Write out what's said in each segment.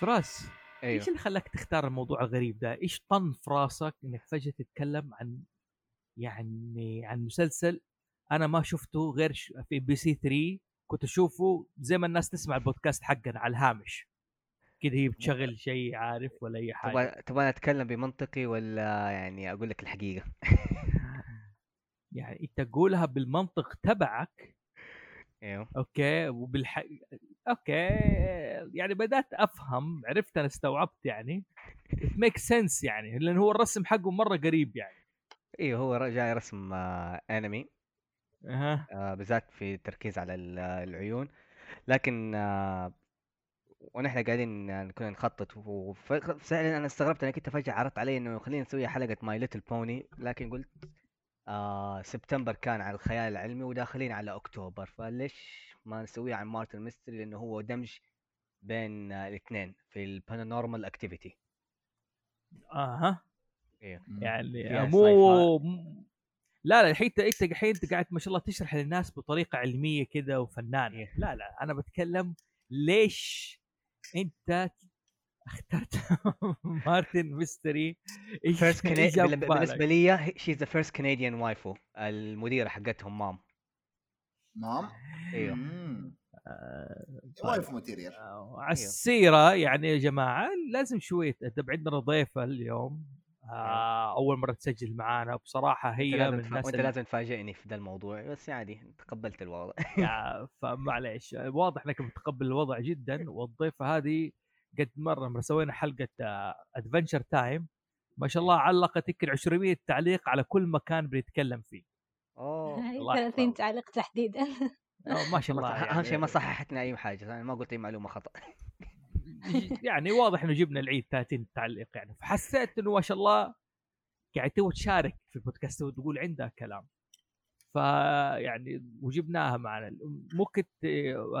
فراس أيوه إيش اللي خلاك تختار الموضوع الغريب ده؟ إيش طن في راسك إنك فجأة تتكلم عن يعني عن مسلسل أنا ما شفته غير في MBC 3 كنت أشوفه زي ما الناس تسمع البودكاست حقنا على الهامش. كذا هي بتشغل شيء عارف ولا أي حاجة. تبغى تبغى أتكلم بمنطقي ولا يعني أقول لك الحقيقة؟ يعني أنت قولها بالمنطق تبعك. إيوه. okay وبالح okay يعني بدأت أفهم عرفت أنا استوعبت يعني. make sense يعني لأن هو الرسم حقه مرة قريب يعني. أيوه هو جاي رسم آه انمي أها. آه بالذات في التركيز على ال- العيون. لكن آه ونحن قاعدين آه، كنا نخطط وفعلا أنا استغربت إنك أنت فجأة عرضت علي إنه خلينا نسوي حلقة My Little Pony لكن قلت آه سبتمبر كان على الخيال العلمي وداخلين على اكتوبر فليش ما نسويها عن Martin Mystery لأنه هو دمج بين آه الاثنين في ال paranormal activity أها. أيوه يعني فيها مو لا لا الحين أنت الحين أنت قاعد ما شاء الله تشرح للناس بطريقة علمية كذا وفنان إيه. لا لا أنا بتكلم ليش أنت اخترت Martin Mystery؟ إيش first بالنسبة؟ لي she's the first Canadian waifu المديرة حقتهم mom. mom؟ إيوه. آه، wife material. آه، على السيره يعني يا جماعة لازم شوية طب عندنا ضيفة اليوم. أول مرة تسجل معانا. بصراحة انت هي من. الناس وأنت اللي- لازم تفاجئني في ذا الموضوع بس عادي تقبلت الوضع. فمعليش واضح إنك متقبل الوضع جدا والضيفة هذه قد مرة سوينا حلقة Adventure Time ما شاء الله علقت يمكن 200 تعليق على كل مكان بنتكلم فيه. أوه. هاي الله 30 يحفظك. تعليق تحديدا. ما شاء الله. أهم يعني, شيء ما صححتنا أي حاجة أنا ما قلت أي معلومة خطأ. يعني واضح إنه جبنا العيد 30 تعليق يعني. فحسيت إنه ما شاء الله قاعدة تشارك في البودكاست وتقول عندها كلام. فيعني وجبناها معنا. ممكن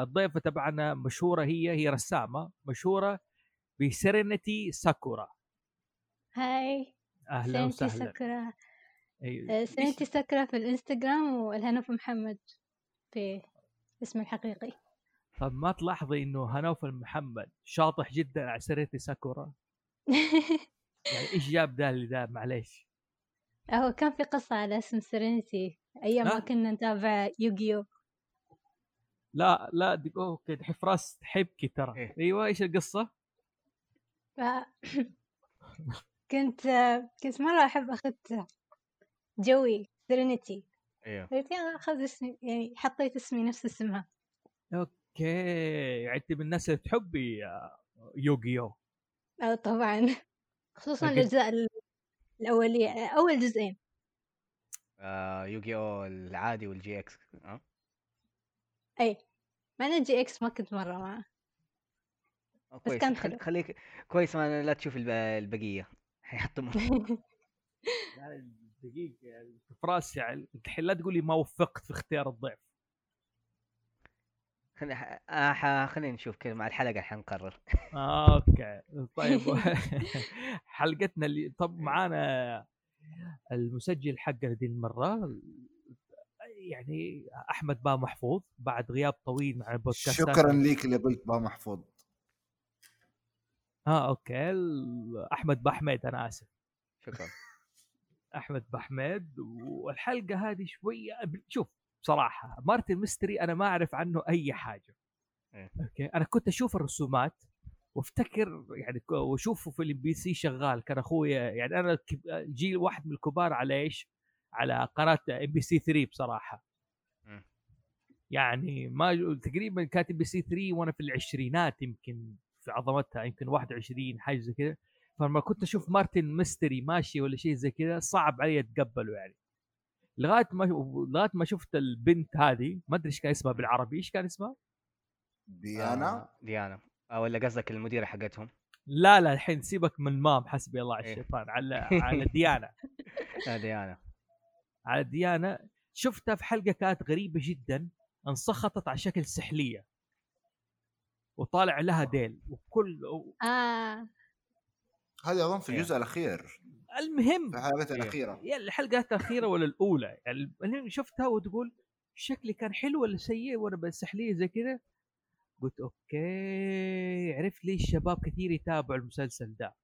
الضيفة تبعنا مشهورة هي هي رسامة مشهورة ب Serenity Sakura. hi. أهلا وسهلا. أيوة. آه، Serenity Sakura في الإنستغرام والهنوف محمد في اسمي الحقيقي. طب ما تلاحظي إنه هنوف محمد شاطح جدا على Serenity Sakura. يعني إيش جاب ده اللي ده معليش. هو كان في قصة على اسم Serenity. أيام ما؟ كنا نتابع يوغيو. لا لا دي okay دحين فراس تحبكي ترى. إيه. أيوه إيش القصة؟ ف... كنت كنت مرة أحب أخت Joey Serenity. أيوه قلت يلا اسمي يعني حطيت اسمي نفس اسمها. okay يعني انت من الناس اللي تحبي آه، يوغيو. آه، طبعا. خصوصا أكيد. الأجزاء ال- الأولية أول جزئين. آه Yu-Gi-Oh العادي وال GX آه. أي. مع إن GX ما كنت مرة معه آه، بس كان خل... حلو. خليك كويس ما لا تشوف الب... البقية. حيحطموا يعني دقيقه يعني فراس يعني الحين لا تقولي ما وفقت في اختيار الضيف خلي... آه. خلينا نشوف كذا مع الحلقة حنقرر okay. طيب. حلقتنا اللي طب معانا المسجل حقنا دي المرة. يعني أحمد با محفوظ بعد غياب طويل مع البودكاست شكرا ليك اللي قلت با محفوظ. آه okay. أحمد باحمد أنا آسف. شكرا. أحمد باحمد والحلقة هذه شوية شوف بصراحة. Martin Mystery أنا ما أعرف عنه أي حاجة. إيه. okay؟ أنا كنت أشوف الرسومات وأفتكر يعني وأشوفه في الام بي سي شغال. كان اخويا يعني أنا جيل واحد من الكبار على إيش؟ على قناة MBC 3 بصراحة. مم. يعني ما تقريبا كانت MBC 3 وأنا في العشرينات يمكن في عظمتها يمكن 21 حاجة زي كذا فلما كنت أشوف Martin Mystery ماشي ولا شيء زي كذا صعب علي أتقبله يعني. لغاية ما لغاية ما شفت البنت هذه ما أدري إيش كان اسمها بالعربي إيش كان اسمها؟ ديانا. آه ديانا. آه ولا قصدك المديرة حقتهم؟ لا لا الحين سيبك من مام حسبي الله على إيه. الشيطان على على ديانا. آه ديانا. على ديانا. شفتها في حلقة كانت غريبة جدا انسخطت على شكل سحلية. وطالع لها ديل وكل آه. هذا أظن في إيه. الجزء الأخير. المهم الحلقات إيه. الأخيرة. يا الحلقات الأخيرة ولا الأولى؟ يعني المهم شفتها وتقول شكلي كان حلو ولا سيء وأنا بالسحليه زي كذا قلت okay عرفت ليش الشباب كثير يتابعوا المسلسل ده.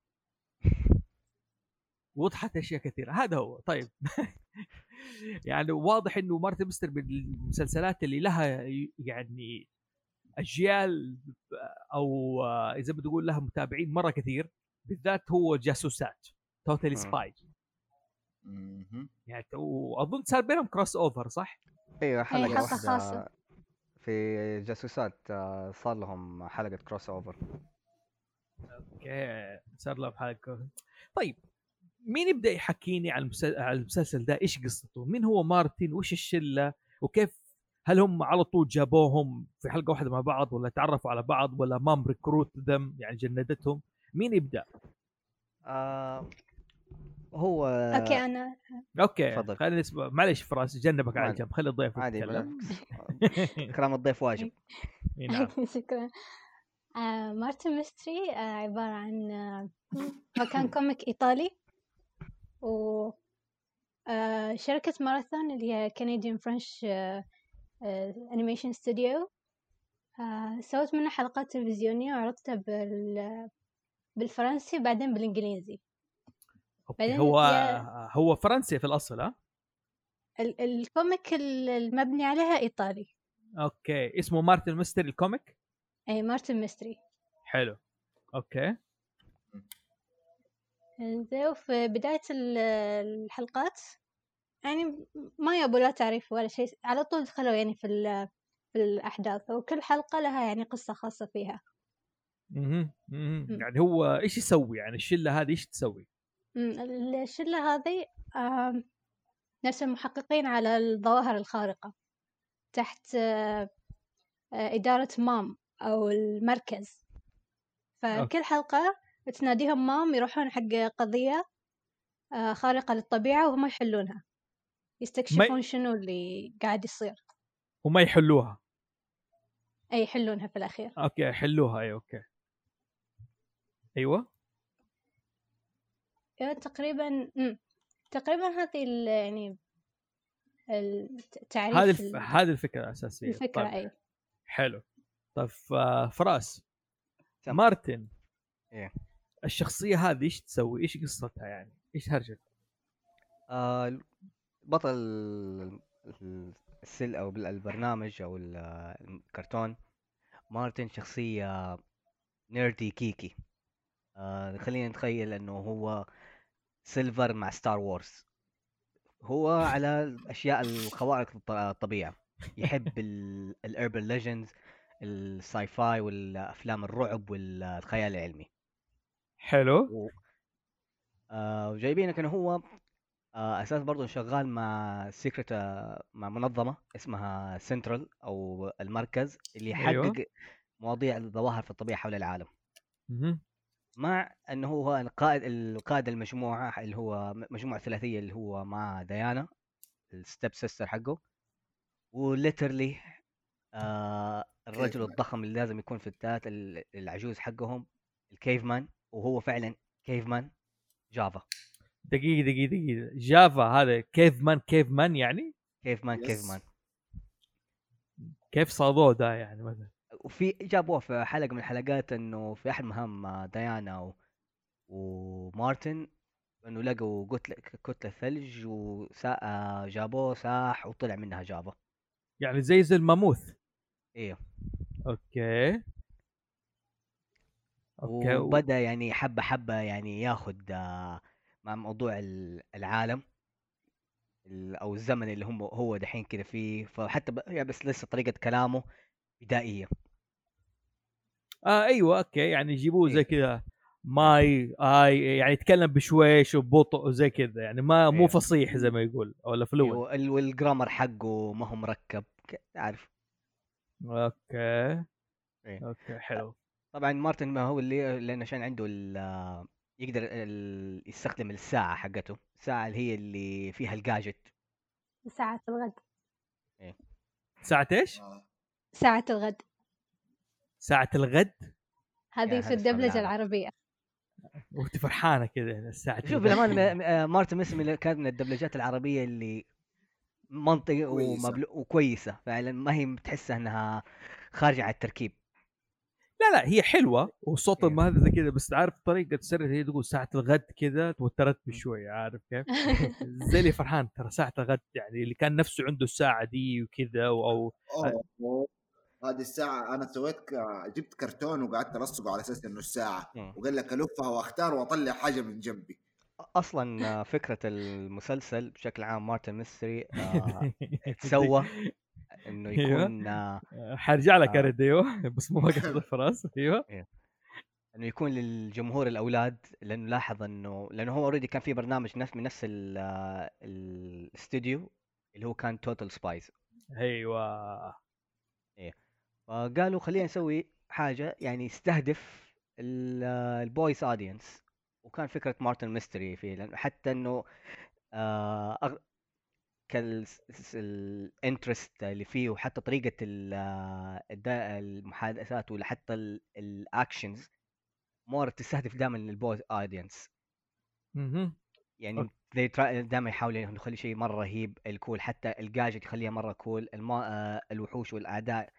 وضحت أشياء كثيرة. هذا هو. طيب. يعني واضح إنه Martin Mystery من المسلسلات اللي لها يعني أجيال أو إذا بتقول لها متابعين مرة كثير بالذات هو جاسوسات. Totally مم. Spies. يعني وأظن صار بينهم crossover صح؟ أيوه حلقة حلقة واحدة خاصة. في جاسوسات آه، صار لهم حلقة crossover okay صار لهم حلقة طيب مين يبدأ يحكيني عن المسلسل, على المسلسل ده إيش قصته؟ مين هو مارتن؟ وش الشلة؟ وكيف هل هم على طول جابوهم في حلقة واحدة مع بعض ولا تعرفوا على بعض ولا MOM recruit them يعني جندتهم؟ مين يبدأ؟ آه هو okay أنا okay تفضل. خلينا نسمع معلش فراس جنبك على. جنب خلي الضيف عادي كلام الضيف واجب. نعم. شكرا. آه Martin Mystery آه عبارة عن آه هو كان comic إيطالي و شركة ماراثون اللي هي Canadian French animation studio سوت منه حلقات تلفزيونية وعرضتها بال بالفرنسي وبعدين بالإنجليزي. بعدين هو يا- هو فرنسي في الأصل ها؟ ال- ال comic ال- المبني عليها إيطالي okay اسمه Martin Mystery ال comic أي Martin Mystery حلو okay زين وفي بداية ال- الحلقات يعني ما يبوا لا تعريف ولا شيء على طول دخلوا يعني في في الأحداث وكل حلقة لها يعني قصة خاصة فيها. مم. يعني هو إيش يسوي يعني الشلة هذه إيش تسوي؟ الشلة هذه آم، نفس المحققين على الظواهر الخارقة تحت آه، آه، إدارة مام أو المركز. فكل حلقة تناديهم مام يروحون حق قضية آه، خارقة للطبيعة وهم يحلونها. يستكشفون شنو اللي قاعد يصير. وما يحلوها؟ أي يحلونها في الأخير. okay حلوها أي okay. أيوه. يعني تقريبا مم. تقريبا هذه ال- يعني التعريف هذه الف... ال- هذه الفكرة الأساسية الفكرة طيب. أي حلو طيب فراس تمام. مارتن إيه. الشخصية هذه إيش تسوي؟ إيش قصتها يعني؟ إيش هرجتها؟ آه بطل ال- ال- السل أو البرنامج أو ال- الكرتون مارتن شخصية nerdy geeky آه خلينا نتخيل إنه هو سيلفر مع Star Wars. هو على الاشياء الخوارق الط- الطبيعة يحب ال urban legends ال sci-fi والأفلام الرعب والخيال العلمي. حلو. و... آه وجايبينك انه هو آه أساس برضه شغال مع secret آه مع منظمة اسمها سنترال أو المركز اللي يحقق أيوه. مواضيع الظواهر في الطبيعة حول العالم. مع إنه هو القائد القائد المجموعة اللي هو مجموعة ثلاثيه اللي هو مع ديانا ال step sister حقه و literally آه الرجل caveman. الضخم اللي لازم يكون في التات ال- العجوز حقهم ال caveman وهو فعلا caveman جافا دقيقة دقيقة دقيقة جافا هذا caveman caveman يعني؟ caveman caveman كيف صادوه ده يعني مثلا؟ وفي جابوه في حلقة من الحلقات إنه في أحد مهام ديانا و... ومارتن إنه لقوا كتله كتله ثلج وسا... جابوه ساح وطلع منها جافا. يعني زي زي الماموث أيوه okay. okay وبدأ يعني حبه حبة يعني ياخذ آه، مع موضوع ال- العالم ال- أو الزمن اللي هم هو دحين كذا فيه. فحتى. يعني بس لسه طريقة كلامه بدائية. آه أيوه okay يعني يجيبوه زي إيه. كذا my I يعني يتكلم بشويش وببطء وزي كذا يعني ما مو إيه. فصيح زي ما يقول ولا fluid وال- وال grammar حقه ما هو مركب عارف okay إيه. okay حلو طبعا مارتن ما هو اللي لأنه عشان عنده ال- يقدر ال- يستخدم الساعة حقته الساعة اللي هي اللي فيها الجاجت ساعة الغد ساعة إيش؟ آه. ساعة الغد ساعة الغد هذه في الدبلجة. العربية وأنت فرحانة كذا الساعة شوف م- آه، مارتن ميسمي كانت من الدبلجات العربية اللي منطقي. ومبلو... وكويسة فعلا ما هي تحسها إنها خارجة عن التركيب لا لا هي حلوة والصوت إيه. ما هذا كذا بس عارف طريقة سر هي تقول ساعة الغد كذا توترتني م. شوي عارف كيف؟ زي اللي فرحان ترى ساعة الغد يعني اللي كان نفسه عنده الساعة دي وكذا أو أو أوه. هذه الساعة أنا سويت ك... جبت كرتون وقعدت ألصقه على أساس إنه الساعة. وقال لك ألفها وأختار وأطلع حاجة من جنبي. أصلا فكرة المسلسل بشكل عام مارتن ميستري آه، تسوى إنه أيوه. يكون آه، حرجع لك آه. اريد أيوه. بس مو وقت الفراس أيوه. إنه يكون للجمهور الأولاد لأنه لاحظ إنه لأنه هو already كان في برنامج نفس من نفس ال- الاستوديو اللي هو كان Totally Spies أيوه. فقالوا خلينا نسوي حاجة يعني يستهدف ال boys audience وكان فكرة مارتن ميستري فيه حتى إنه آه. ال interest اللي فيه وحتى طريقة ال- آه، المحادثات ولا حتى ال actions more تستهدف دائما ال boys audience. يعني دائما يحاول إنه يخلي شيء مرة رهيب ال cool حتى الجاجت يخليها مرة cool الما... آه، الوحوش والأعداء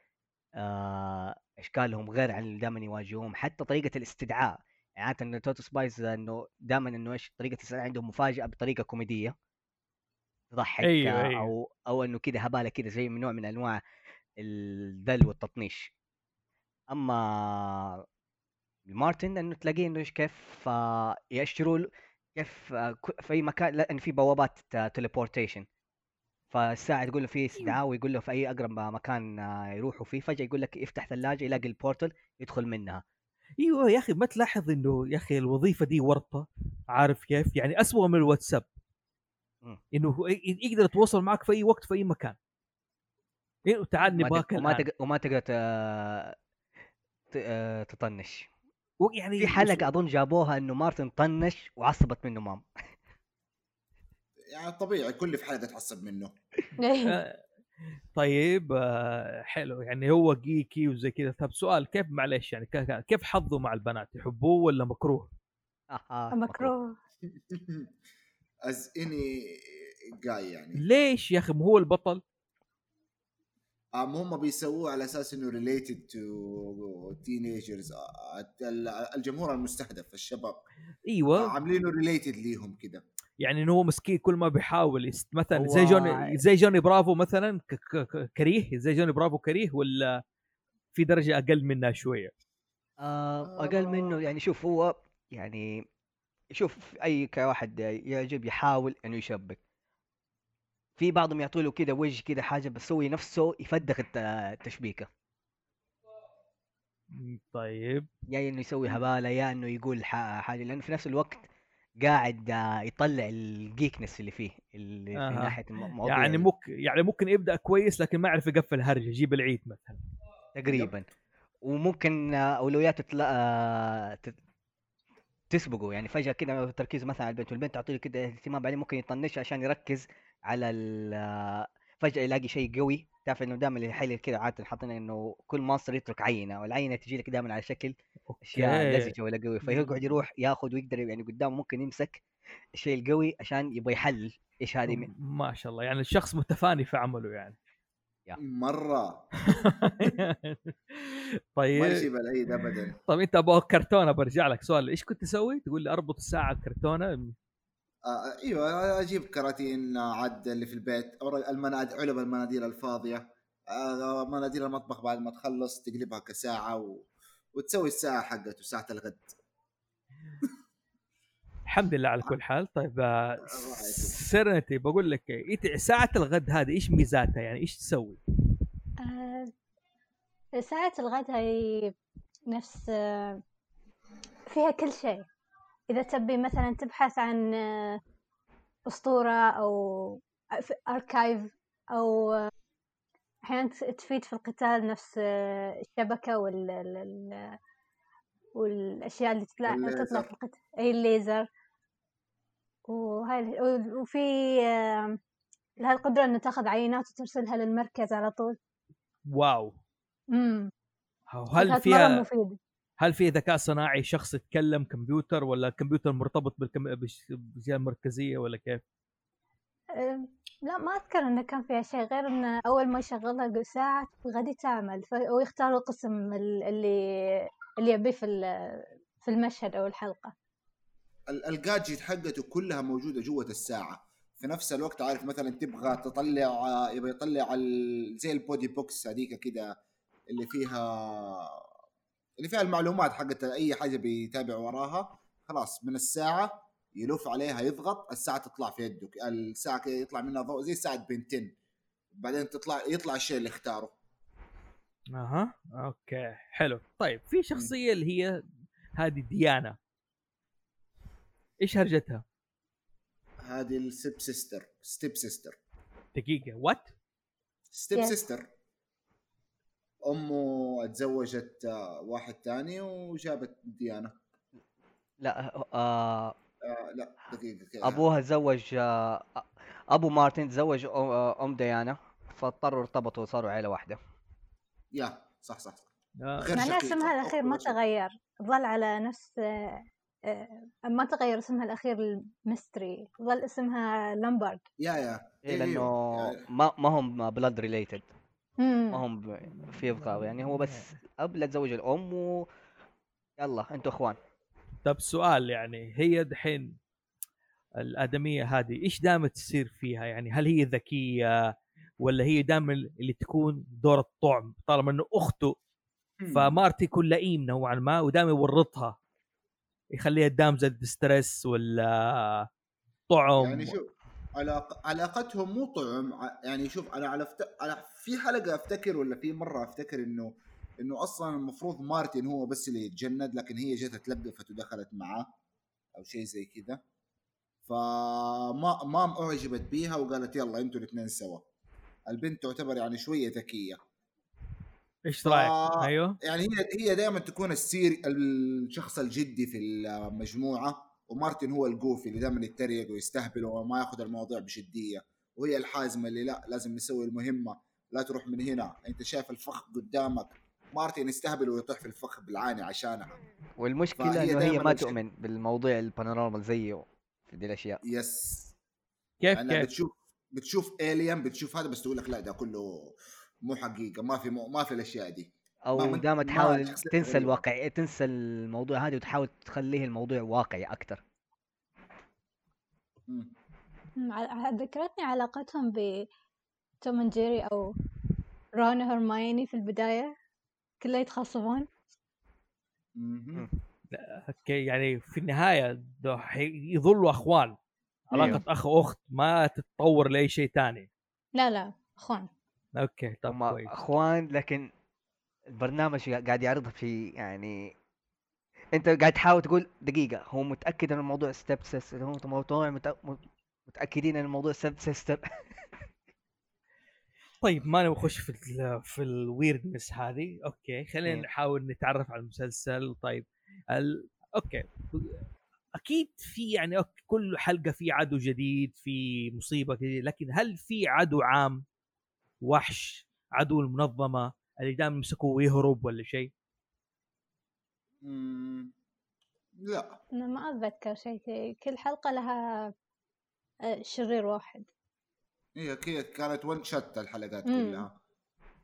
إشكالهم غير عن اللي دائما يواجهوهم حتى طريقة الاستدعاء. يعني عادة Totally Spies إنه دائما إنه إيش طريقة الاستدعاء عندهم مفاجأة بطريقة كوميدية. تضحك أيوة، آه، أيوة. أو أو إنه كذا هبالة كذا زي من نوع من أنواع الدل والتطنيش. أما مارتن إنه تلاقيه إنه إيش كيف آه، يأشروا له كيف آه، في اي مكان لأن في بوابات teleportation فالساعة تقول له في استدعاء ويقول له في أي أقرب مكان آه، يروحوا فيه فجأة يقول لك افتح ثلاجة يلاقي ال portal يدخل منها أيوه يا أخي ما تلاحظ إنه يا أخي الوظيفة دي ورطة عارف كيف؟ يعني اسوء من الواتساب مم. إنه يقدر يتواصل معك في أي وقت في أي مكان إيه تعال نباك وما. تقدر وما تقدر آه، تطنش يعني في حلقة أظن جابوها إنه مارتن طنش وعصبت منه مام يعني طبيعي كل في حلقة تعصب منه. آه، طيب آه، حلو. يعني هو geeky وزي كذا. طب سؤال كيف معلش يعني كيف حظه مع البنات؟ يحبوه ولا مكروه؟ آه، مكروه. as any guy يعني. ليش يا أخي؟ ما هو البطل؟ أم هم بيسووه على أساس إنه related to teenagers الجمهور المستهدف الشباب. إيوه. عاملينه related ليهم كده. يعني إنه هو مسكين كل ما بيحاول. مثلا زي جوني زي جوني برافو مثلا ك... ك... ك- كريه. زي جوني برافو كريه ولا في درجة أقل منها شوية؟ آه، أقل منه. يعني شوف هو يعني شوف أي كواحد يعجب يحاول إنه يشبك. في بعضهم يعطوا له كذا وجه كذا حاجة بس هو نفسه يفدخ الت- التشبيكه طيب. يا إنه يسوي هبالة يا إنه يقول حاجة لأنه في نفس الوقت قاعد آه، يطلع ال geekness اللي فيه اللي في أها. ناحية الم- المواضيع يعني ممكن يعني ممكن يبدأ كويس لكن ما يعرف يقفل هرجة يجيب العيد مثلا. تقريبا. وممكن آه، أولوياته تلا... آه، تت- تسبقه. يعني فجأة كده تركيزه مثلا على البنت والبنت تعطي له كده اهتمام بعدين ممكن يطنش عشان يركز على ال... آه، فجأة يلاقي شيء قوي. تعرف إنه دائما الحيل كده عاده حاطين إنه كل monster يترك عينة والعينة تجي لك دائما على شكل أشياء. لزجة ولا قوي فيقعد يروح ياخذ ويقدر يعني قدامه ممكن يمسك الشيء القوي عشان يبغى يحلل إيش هذه من- ما شاء الله يعني الشخص متفاني في عمله يعني. مرة. ما طيب يشيب العيد ابدا. طيب أنت أبغى كرتونة برجع لك سؤال إيش كنت تسوي؟ تقول لي أربط الساعة بكرتونه آه إيوه أجيب كراتين عاد اللي في البيت أورا- المناديل علب المناديل الفاضية آه مناديل المطبخ بعد ما تخلص تقلبها كساعة و... وتسوي الساعة حقته ساعة الغد الحمد لله على كل حال طيب آه، يسلمك. سيرنتي بقول لك إيه ساعة الغد هذه إيش ميزاتها يعني إيش تسوي؟ آه، ساعة الغد هي نفس آه، فيها كل شيء إذا تبي مثلا تبحث عن آه، أسطورة أو أركايف أو آه، أحيانا تفيد في القتال نفس آه، الشبكة وال ال- ال- والأشياء اللي تطلع. تطلع في القتال أي الليزر. وهاي وفي لها القدرة إنه تأخذ عينات وترسلها للمركز على طول. واو. امم هل مرة فيها مفيدة هل في ذكاء صناعي شخص يتكلم كمبيوتر ولا الكمبيوتر مرتبط بالجهه المركزيه ولا كيف؟ لا ما أذكر إنه كان فيها شيء غير إنه أول ما يشغلها يقول ساعة الغد تعمل ويختار القسم ال- اللي اللي يبيه في ال- في المشهد أو الحلقة ال- ال gadget حقته كلها موجودة جوة الساعة في نفس الوقت عارف مثلا تبغى تطلع يبغى يطلع ال- زي ال body box هذيك كده اللي فيها اللي فيها المعلومات حقت أي حاجة بيتابع وراها خلاص من الساعة يلف عليها يضغط الساعة تطلع في يده الساعة كده يطلع منها ضوء زي ساعة Ben 10. بعدين تطلع يطلع الشيء اللي اختاره. أها okay حلو. طيب في شخصية اللي هي هذه ديانا. إيش هرجتها؟ هذه ال step sister step sister. دقيقة what؟ step. sister. أمه اتزوجت آه، واحد تاني وجابت ديانا. لا آه آه لا دقيقة كده أبوها تزوج آه أبو مارتن تزوج أم- آه، أم ديانا فاضطروا ارتبطوا وصاروا عيلة واحدة. yeah صح صح صح. آه. غير معناه. اسمها الأخير ما تغير ظل على نفس آه، آه، ما تغير اسمها الأخير الميستري ظل اسمها لامبارد. yeah yeah. إيه لأنه يعني ما ما هم blood related ما هم ب- في ابغاء يعني هو بس أب لا تزوج الأم و يلا أنتوا إخوان. طب سؤال يعني هي دحين الآدمية هذه إيش دائما تصير فيها؟ يعني هل هي ذكية ولا هي دائما اللي تكون دور الطعم؟ طالما إنه أخته فمارتي يكون لئيم نوعا ما ودائما يورطها يخليها damsel in distress ولا طعم يعني شوف علاق... علاقتهم مو طعم يعني شوف أنا على, فت... على في حلقة أفتكر ولا في مرة أفتكر إنه إنه أصلا المفروض مارتن هو بس اللي يتجند لكن هي جت اتلقفت ودخلت معاه أو شيء زي كذا. فما مام أعجبت بيها وقالت يلا أنتوا الاثنين سوا. البنت تعتبر يعني شوية ذكية. إيش رايك؟ أيوه. يعني هي هي دائما تكون السير الشخص الجدي في المجموعة. ومارتن هو الجوفي اللي دائما يتريق ويستهبل وما ياخذ المواضيع بشدية. وهي الحازمة اللي لا لازم نسوي المهمة. لا تروح من هنا. أنت شايف الفخ قدامك. مارتن يستهبل ويطيح في الفخ بالعاني عشانها. والمشكلة إنه هي ما تؤمن بالموضوع ال paranormal زيه في دي الأشياء. yes. كيف لأنها كيف؟ بتشوف بتشوف alien بتشوف هذا بس تقول لك لا ده كله مو حقيقة. ما في مو ما في الأشياء دي. أو ما- دائما ما تحاول تنسى. الواقع تنسى الموضوع هذا وتحاول تخليه الموضوع واقعي أكثر ذكرتني علاقتهم بتوم اند جيري أو رون وهرمايوني في البداية كله يتخاصمون. okay يعني في النهاية يظلوا أخوان. علاقة أيوه. أخ وأخت ما تتطور لأي شيء ثاني لا لا أخوان. أوكي طب كويس. أخوان لكن البرنامج قاعد يعرضها في يعني أنت قاعد تحاول تقول دقيقة هو متأكد إن الموضوع step sister هو موضوع مت- متأكدين إن الموضوع step sister طيب ما نخش في ال في ال weirdness هذه. okay خلينا إيه. نحاول نتعرف على المسلسل. طيب ال... okay. أكيد في يعني okay كل حلقة في عدو جديد في مصيبة جديدة لكن هل في عدو عام وحش عدو المنظمة؟ اللي دائما يمسكوه ويهرب ولا شيء. لا أنا ما أتذكر شيء. كل حلقة لها آه، شرير واحد هي كذا كانت one shot الحلقات مم. كلها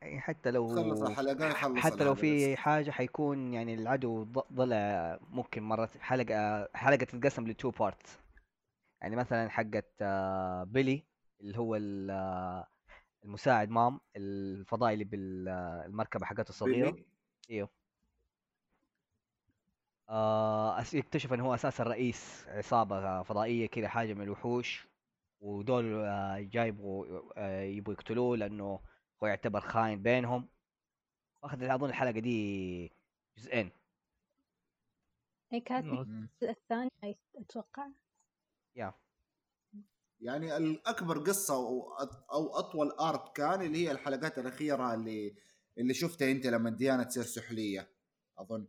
يعني حتى لو خلص الحلقة يخلص حتى لو في بس. حاجة حيكون يعني العدو ض- ضلع ممكن مرة حلقة حلقة تتقسم ل two parts يعني مثلا حقة آه، بيلي اللي هو ال- آه، المساعد مام الفضائي اللي بالمركبة حقته الصغيرة. بيبي. إيوه. آه يكتشف إنه هو أساسا رئيس عصابة فضائية كذا حاجة من الوحوش. ودول آه، جاي يبغوا آه، يبغوا يقتلوه لأنه هو يعتبر خاين بينهم. أخذ اظن الحلقة دي جزئين. هي كانت من مم. الجزء الثاني أتوقع. يا. يعني الأكبر قصة أو أطول ارك كان اللي هي الحلقات الأخيرة اللي اللي شفتها أنت لما ديانا تصير سحلية أظن.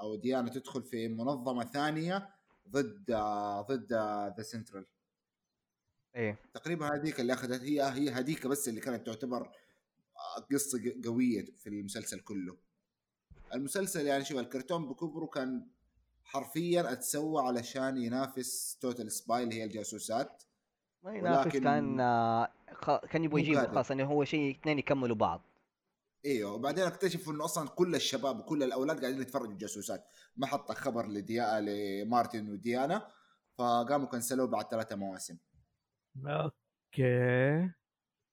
أو ديانا تدخل في منظمة ثانية ضد ضد the Center إيه. تقريبا هذيك اللي أخذت هي هي هذيك بس اللي كانت تعتبر قصة قوية في المسلسل كله. المسلسل يعني شوف الكرتون بكبره كان حرفيا أتسوى علشان ينافس Totally Spies اللي هي الجاسوسات. ما كان خ- كان يبغى يجيبه قادر. خلاص انه هو شيء اثنين يكملوا بعض. إيوه وبعدين اكتشفوا إنه أصلا كل الشباب وكل الأولاد قاعدين يتفرجوا الجاسوسات. ما حط خبر لديا لمارتن وديانا فقاموا كنسلوه بعد ثلاثة مواسم. okay.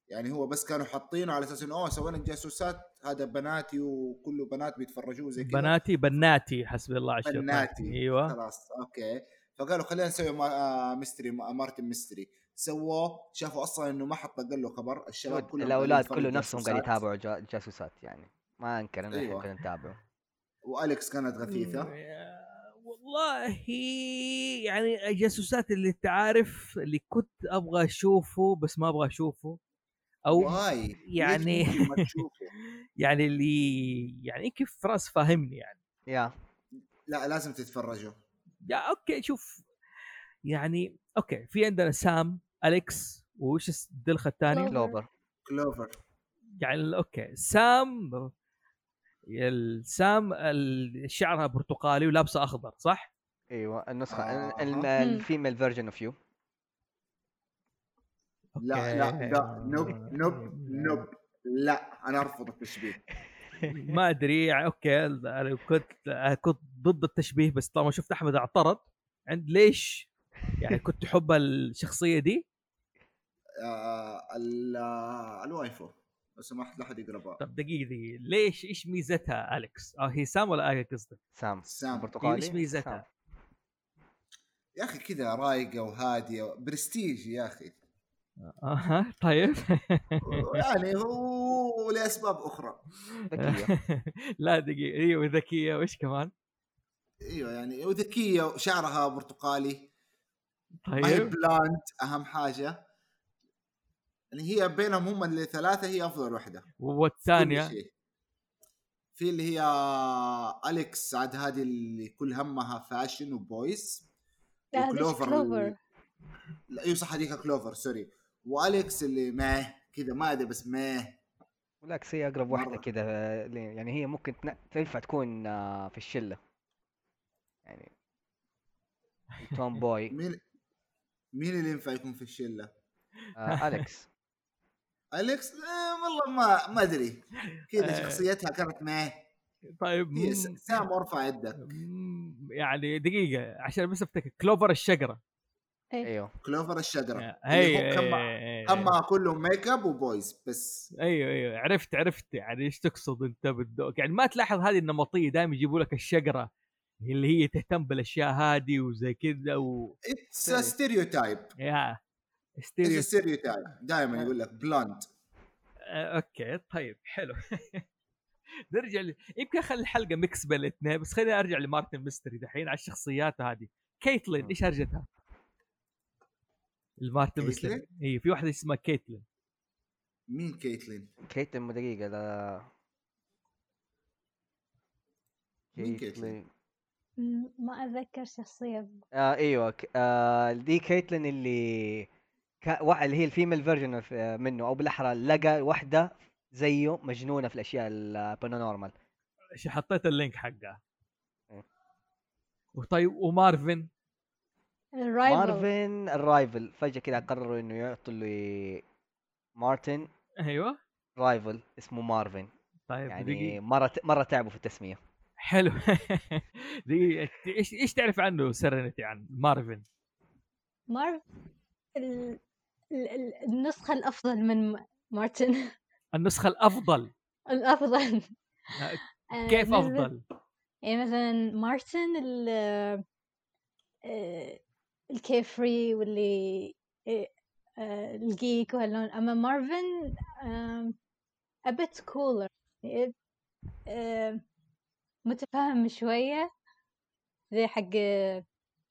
يعني هو بس كانوا حاطينه على أساس إنه أوه سوينا الجاسوسات هذا بناتي وكله بنات بيتفرجوه زي كذا. بناتي بناتي حسبي الله على الشيطان بناتي. أيوه. خلاص أوكي. فقالوا خلينا نسوي. آه، Mystery Martin Mystery. سووه شافوا أصلا إنه ما حط له خبر الشباب كلهم الأولاد كله نفسهم قاعد جاسوسات. يتابعوا جا- الجاسوسات يعني. ما أنكر إنه إحنا أيوة. كنا نتابعه. والكس كانت غثيثة. والله يعني الجاسوسات اللي أنت عارف اللي كنت أبغى أشوفه بس ما أبغى أشوفه. أو why يعني-؟ يعني اللي يعني كيف فراس فاهمني يعني. يا. لا لازم تتفرجوا. yeah okay شوف يعني okay في عندنا سام. أليكس وش الدلخه الثاني كلوفر. كلوفر. كلوفر. يعني okay. سام السام ال- شعرها برتقالي ولابسه أخضر صح؟ أيوه النسخة آه. ال female version of you لا لا لا nope nope nope. لا أنا أرفض التشبيه. ما أدري يعني okay أنا كنت كنت ضد التشبيه بس طالما شفت أحمد اعترض عند ليش يعني كنت تحب الشخصية دي؟ ال waifu. لو سمحت لا أحد يقربها طب دقيقة دقيقة. ليش إيش ميزتها أليكس؟ آه هي سام ولا إيه قصدك؟ سام. سام. برتقالي؟ إيش ميزتها؟ سام. يا أخي كذا رايقة وهادية برستيج يا أخي. أها طيب. يعني هو لأسباب أخرى. ذكية. لا دقيقة. أيوه ذكية. وإيش كمان؟ أيوه يعني وذكيه وشعرها برتقالي. طيب. blonde أهم حاجة. يعني هي بينهم هم الثلاثه هي أفضل وحده والثانية. في اللي هي أليكس عاد هذه اللي كل همها fashion و boys. لا وكلوفر كلوفر. لا أيوه صح هذيك كلوفر sorry. وأليكس اللي ما كذا ما أدري بس ما بالعكس هي أقرب واحدة. كذا يعني هي ممكن تن- تنفع تكون آه، في الشلة. يعني tomboy. مين مين اللي ينفع يكون في الشلة؟ آه، أليكس. أليكس؟ آه والله ما ما أدري. كذا آه. شخصيتها كانت ما طيب سام ارفع يدك. يعني دقيقة عشان بس أفتكر. كلوفر الشقره أيوه. كلوفر كم- إيه، همها كلهم makeup و boys بس. أيوه أيوه. عرفت عرفت. يعني إيش تقصد أنت بالذوق؟ يعني ما تلاحظ هذه النمطية دائما يجيبوا لك الشقره اللي هي تهتم بالأشياء هذه وزي كذا و it's stereotype yeah. it's stereo stereotype دائما يقول لك blonde آه، okay طيب حلو. نرجع ل... يمكن اخلي الحلقة mix بين الاثنين بس خليني أرجع ل Martin Mystery دحين على الشخصيات هذه. كيتلين إيش هرجتها؟ ال Martin Mystery. كيتلين؟ اي في واحدة اسمها كيتلين. مين كيتلين؟ كيت ام دقيقة لا مين كيتلين؟ ما أتذكر شخصية. آه أيوه آه دي كيتلين اللي اللي هي ال female version منه أو بالأحرى لقى واحدة زيه مجنونة في الأشياء ال paranormal إيش حطيت ال link حقها. إيه. وطيب ومارفن؟ ال rival مارفن ال rival فجأة كذا قرروا إنه يعطوا لي مارتن. أيوه. rival اسمه مارفن. طيب يعني دقيقة. مرة مرة تعبوا في التسمية. حلو. دقيقة إيش إيش تعرف عنه سيرينيتي عن مارفن؟ مارف ال... ال... ال- النسخة الأفضل من مارتن. النسخة الأفضل. الأفضل. آه، كيف أفضل؟ يعني مثلا مارتن ال آه، الكيفري واللي آه، الجيك وهاللون. أما مارفن أبت كولر متفهم شوية زي حق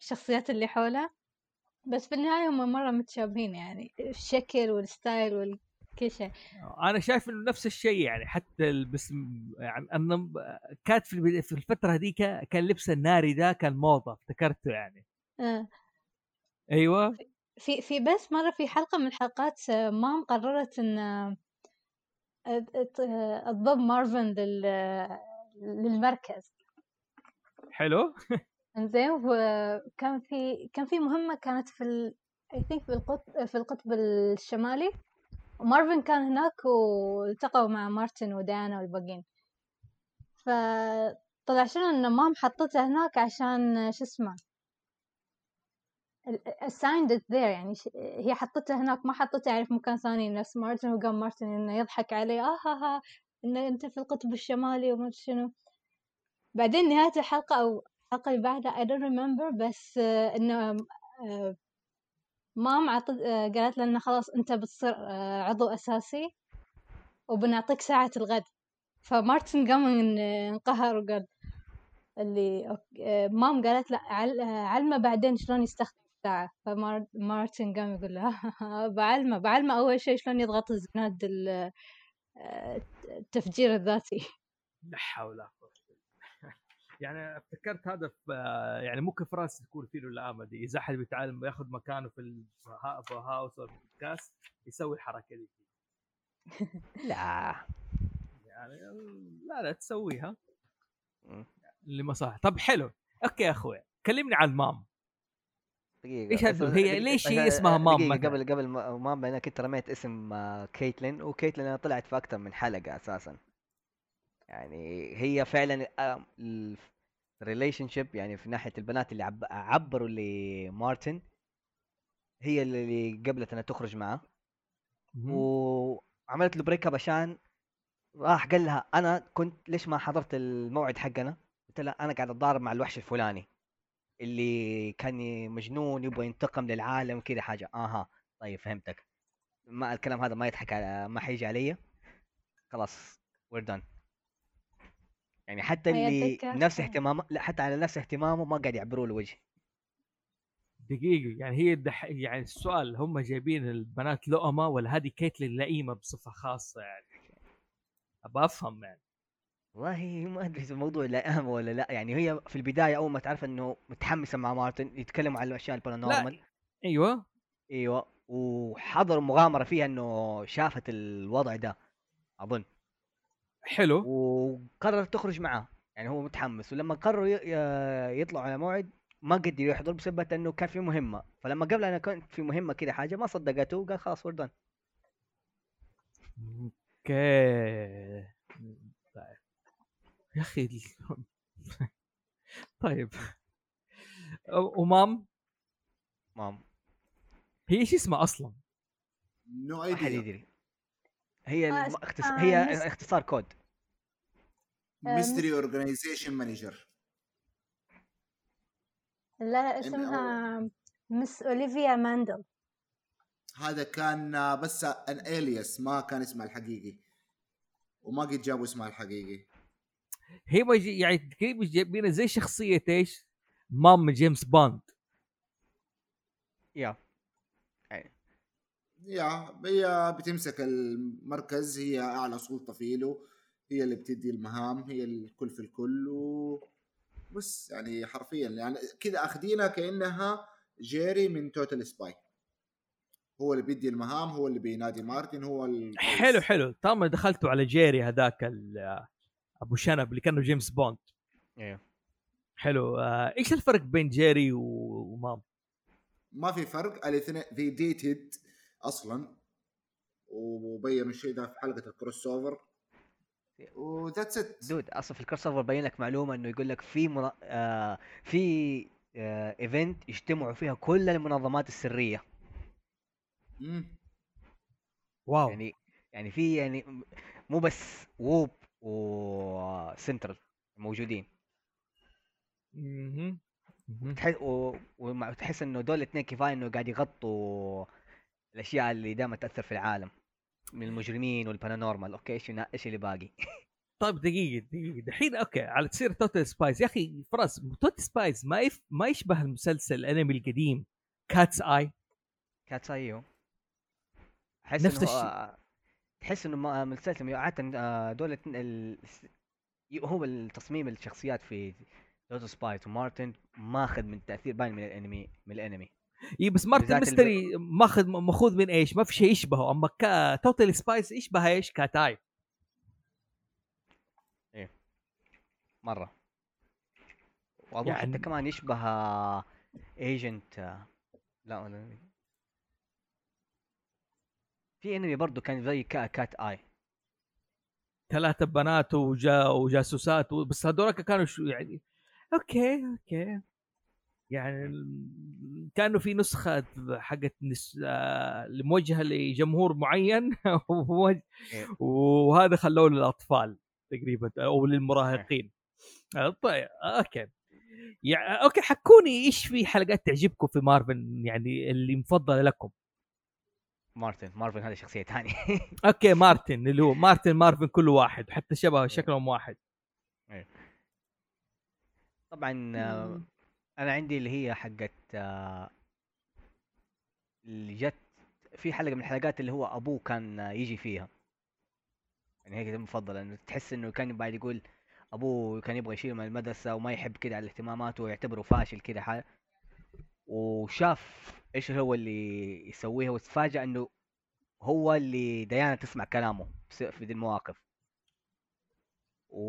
الشخصيات اللي حوله. بس في النهاية هم مرة متشابهين يعني الشكل والستايل وكل شيء. أنا شايف إنه نفس الشيء يعني حتى بس يعني أنا كانت في الفترة هذيك كان لبس الناري ده كان موضة افتكرته يعني. آه. أيوه. في في بس مرة في حلقة من الحلقات آه، مام قررت إن آه، آه، تضم مارفن لل للمركز. حلو. إنزين وكان في كان في مهمة كانت في ال... I think في القطب في القطب الشمالي. ومارفن كان هناك والتقوا مع مارتن وديانا والباقيين. فطلع شنو؟ إن مام حطته هناك عشان شو اسمه؟ assigned it there يعني هي حطته هناك ما حطته يعني في مكان ثاني نفس مارتن. وقام مارتن إنه يضحك عليه آه ها ها إنه أنت في القطب الشمالي وما شنو. بعدين نهاية الحلقة أو الحلقة اللي بعدها I don't remember بس آه، إنه آه، مام عطت آه، قالت إنه خلاص أنت بتصير عضو أساسي وبنعطيك ساعة الغد. فمارتن قام ان- انقهر وقال اللي أوك- آه، مام قالت لا عل- علمه بعدين شلون يستخدم الساعة. فمارتن قام يقول له بعلمه بعلمه أول شيء شلون يضغط الزناد ال- التفجير الذاتي. لا حول ولا قوه إلا بالله. يعني افتكرت هذا في يعني ممكن فراس تكون فيه الامه دي إذا أحد بيتعلم ياخذ مكانه في الها- في هاوس أو في البودكاست يسوي الحركة دي لا. يعني لا لا تسويها. مم. لمصلحه طب حلو. okay يا أخوي كلمني عن مام. دقيقة. هالدو- بس- هي ليش هي اسمها مام؟ قبل قبل ما- مام أنا كنت رميت اسم آه، كيتلين وكيتلين طلعت في أكثر من حلقة أساسا. يعني هي فعلا ال relationship يعني في ناحية البنات اللي عب عبروا لمارتن هي اللي قبلت إنها تخرج معه. وعملت له break up عشان راح قال لها أنا كنت ليش ما حضرت الموعد حقنا؟ قلت لها أنا قاعد أتضارب مع الوحش الفلاني اللي كان مجنون يبغى ينتقم للعالم كذا حاجة. آها طيب فهمتك. ما الكلام هذا ما يضحك على ما حيجي علي. خلاص وير دون يعني حتى اللي نفس اهتمامه لا حتى على نفس اهتمامه ما قاعد يعبروا له وجه. دقيقة يعني هي الدح... يعني السؤال هم جايبين البنات لؤمة ولا هذه كيتلين لئيمة بصفة خاصة يعني؟ أبى أفهم يعني. والله ما أدري إذا الموضوع لائمه ولا لا يعني هي في البداية أول ما تعرف إنه متحمسة مع مارتن يتكلموا عن الأشياء ال paranormal. أيوه. أيوه وحضروا مغامرة فيها إنه شافت الوضع ده أظن. حلو. وقررت تخرج معاه يعني هو متحمس. ولما قرروا يطلعوا على موعد ما قدر يحضر بسبب إنه كان في مهمة. فلما قبل أنا كنت في مهمة كذا حاجة ما صدقته وقال خلاص we're done okay. طيب يا أخي طيب. ومام؟ مام. هي إيش اسمها أصلا؟ no ما حد idea يدري. هي آه، الم- اختص... آه، هي اختصار code. mystery organization manager لا اسمها Miss أوليفيا ماندل. هذا كان آه، بس ان الياس ما كان اسمها الحقيقي. وما قد جابوا اسمها الحقيقي. هي يعني تقريبا جايبينها زي شخصية إيش؟ مام جيمس بوند. يا يا هي بتمسك المركز هي أعلى سلطة فيه له هي اللي بتدي المهام هي الكل في الكل و بس يعني حرفيا يعني كذا اخذينها كأنها جيري من Totally Spies هو اللي بيدي المهام هو اللي بينادي مارتن هو ال- حلو حلو. طالما دخلتوا على جيري هذاك ال- أبو شنب اللي كانه جيمس بوند. أيوه حلو. آه، إيش الفرق بين جيري ومام؟ ما في فرق. الاثنين they dated أصلا وبين الشيء ده في حلقة ال crossover وذاتس ات دود أصلا في الكروس اوفر باين لك معلومة إنه يقول لك في منا... آه في آه event يجتمعوا فيها كل المنظمات السرية. واو. يعني يعني في يعني مو بس WOOHP و Central موجودين. مهم. مهم. تحس و... ومع- تحس إنه دول الاثنين كفاية إنه قاعد يغطوا الأشياء اللي دائما تأثر في العالم من المجرمين وال paranormal okay إيش إيش اللي باقي؟ طيب دقيقة دقيقة. دحين okay على سيرة Totally Spies يا أخي فراس توتال سبايس ما يف... ما يشبه المسلسل الأنمي القديم كاتس اي كات أيوه. أحس نفس الشيء. آه، تحس إنه ما- من السلسله عادة آه، دول ال... هو التصميم الشخصيات في Totally Spies ومارتن ماخذ من تأثير باين من الأنمي من الأنمي. اي بس Martin Mystery ماخذ ماخوذ من إيش؟ ما في شيء يشبهه. أما كا Totally Spies يشبه إيش؟ Cat's Eye مرة. وأظن يعني- حتى كمان يشبه agent لا أنا- في انمي برضه كان زي كا- Cat's Eye ثلاثة بنات وجا وجاسوسات و- بس هذول كانوا شو يعني؟ okay okay. يعني كانوا في نسخة حقت نس... آه، موجهة لجمهور معين. إيه. وهذا خلوه للأطفال تقريبا أو للمراهقين. آه، طيب okay. يعني okay حكوني إيش في حلقات تعجبكم في مارفن يعني اللي مفضلة لكم؟ مارتن مارفن هذه شخصية ثانية. okay مارتن اللي هو مارتن مارفن كل واحد حتى شبه شكلهم واحد. طبعا آه، أنا عندي اللي هي حقت آه، اللي جت في حلقة من الحلقات اللي هو أبوه كان يجي فيها. يعني هيك المفضله إنه تحس إنه كان بعد يقول أبوه كان يبغى يشيله من المدرسة وما يحب كده على اهتماماته ويعتبره فاشل كده حاجة وشاف إيش هو اللي يسويها وتفاجأ إنه هو اللي ديانا تسمع كلامه في دي المواقف. و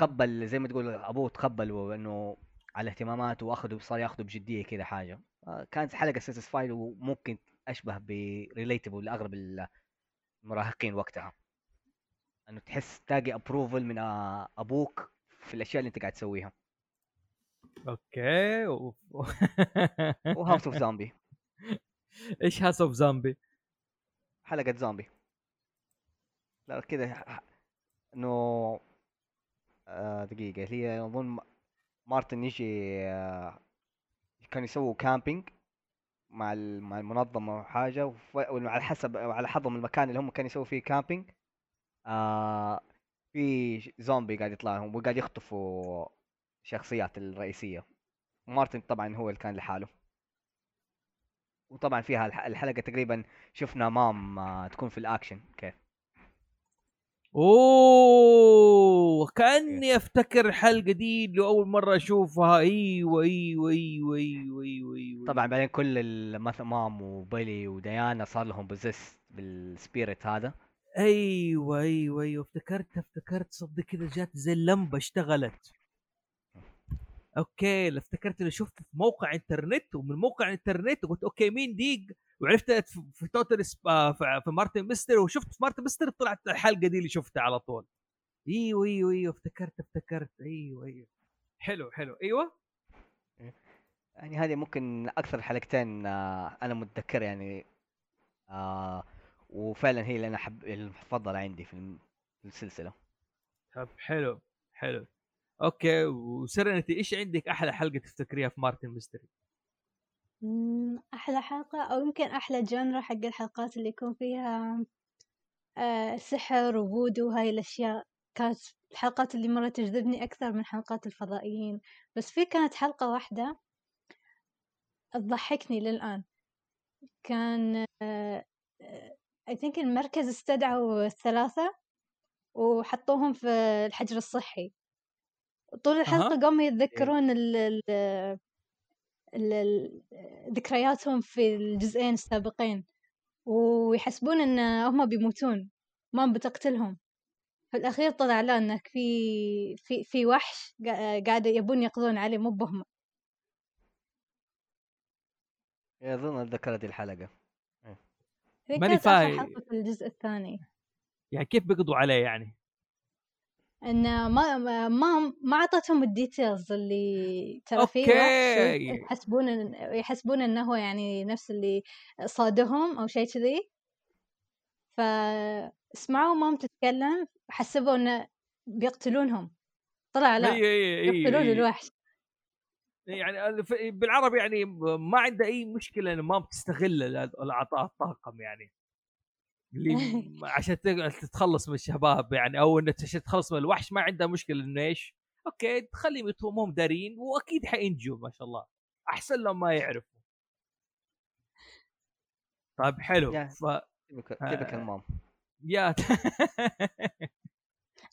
قبل زي ما تقول أبوه تقبل انه على اهتماماته وأخذه صار يأخذه بجدية كده حاجة. آه، كانت حلقة satisfied وممكن أشبه ب relatable لأغلب المراهقين وقتها. إنه تحس تلاقي approval من آه، أبوك في الأشياء اللي أنت قاعد تسويها. okay. و house of zombie إيش house of zombie حلقة زومبي لا ح- إنه آه دقيقة. هي أظن م- مارتن يجي آه كانوا يسووا camping مع مع المنظمة وحاجة وف- وعلى حسب على حظهم المكان اللي هم كانوا يسووا فيه camping آه في زومبي قاعد يطلع لهم وقاعد يخطفوا الشخصيات الرئيسية. مارتن طبعا هو اللي كان لحاله. وطبعا فيها الح- الحلقة تقريبا شفنا مام تكون في الاكشن كيف؟ أوه كأني أفتكر الحلقة دي اللي اول مرة أشوفها. أيوه أيوه أيوه أيوه أيوه أيوه. طبعا بعدين كل مثلا مام وبيلي وديانا صار لهم possess بال spirit هذا. أيوه أيوه أيوه. افتكرت افتكرت صدق كذا جات زي اللمبة اشتغلت. okay افتكرت إني شفت في موقع إنترنت ومن موقع إنترنت قلت okay مين ديق وعرفت في- توتال آه، في مارتن مستر وشفت في مارتن مستر طلعت الحلقة دي اللي شفتها على طول. أيوه أيوه أيوه افتكرت افتكرت. أيوه أيوه. حلو حلو. أيوه؟ يعني هذه ممكن أكثر حلقتين آه، أنا متذكر يعني آه وفعلا هي اللي أنا حب المفضلة عندي في السلسلة. طب حلو حلو. okay وسيرنتي إيش عندك أحلى حلقة تفتكريها في مارتن ميستري؟ مم، أحلى حلقة أو يمكن أحلى جنرا حق الحلقات اللي يكون فيها آه، سحر وفودو وهاي الأشياء. كانت الحلقات اللي مرة تجذبني أكثر من حلقات الفضائيين. بس في كانت حلقة واحدة تضحكني للآن. كان I think المركز استدعوا الثلاثة وحطوهم في الحجر الصحي. طول الحلقة قاموا يتذكرون ال ال ذكرياتهم في الجزئين السابقين ويحسبون إن هم بيموتون ما بتقتلهم. في الأخير طلع لا إنك في في في وحش قا- قاعد يبون يقضون عليه مو بهم. أظن هذه الحلقة. هذي ماني في الجزء الثاني. يعني كيف بيقضوا عليه يعني؟ إن ما ما ما أعطتهم ال details اللي ترى في. يحسبون يحسبون إنه هو يعني نفس اللي صادهم أو شيء كذي. فسمعوا مام تتكلم حسبوا إنه بيقتلونهم. طلع لا إي إي إي يقتلون الوحش. يعني بالعربي يعني ما عنده أي مشكلة انه ما بتستغل ال- الأعطاء الطاقم يعني. اللي عشان تتخلص من الشباب يعني أو إنه عشان تتخلص من الوحش ما عندها مشكلة إنه إيش؟ أوكي تخليهم يتوهمهم دارين وأكيد حينجوا ما شاء الله أحسن لهم ما يعرفوا طيب حلو. ف تبك آه. المام يا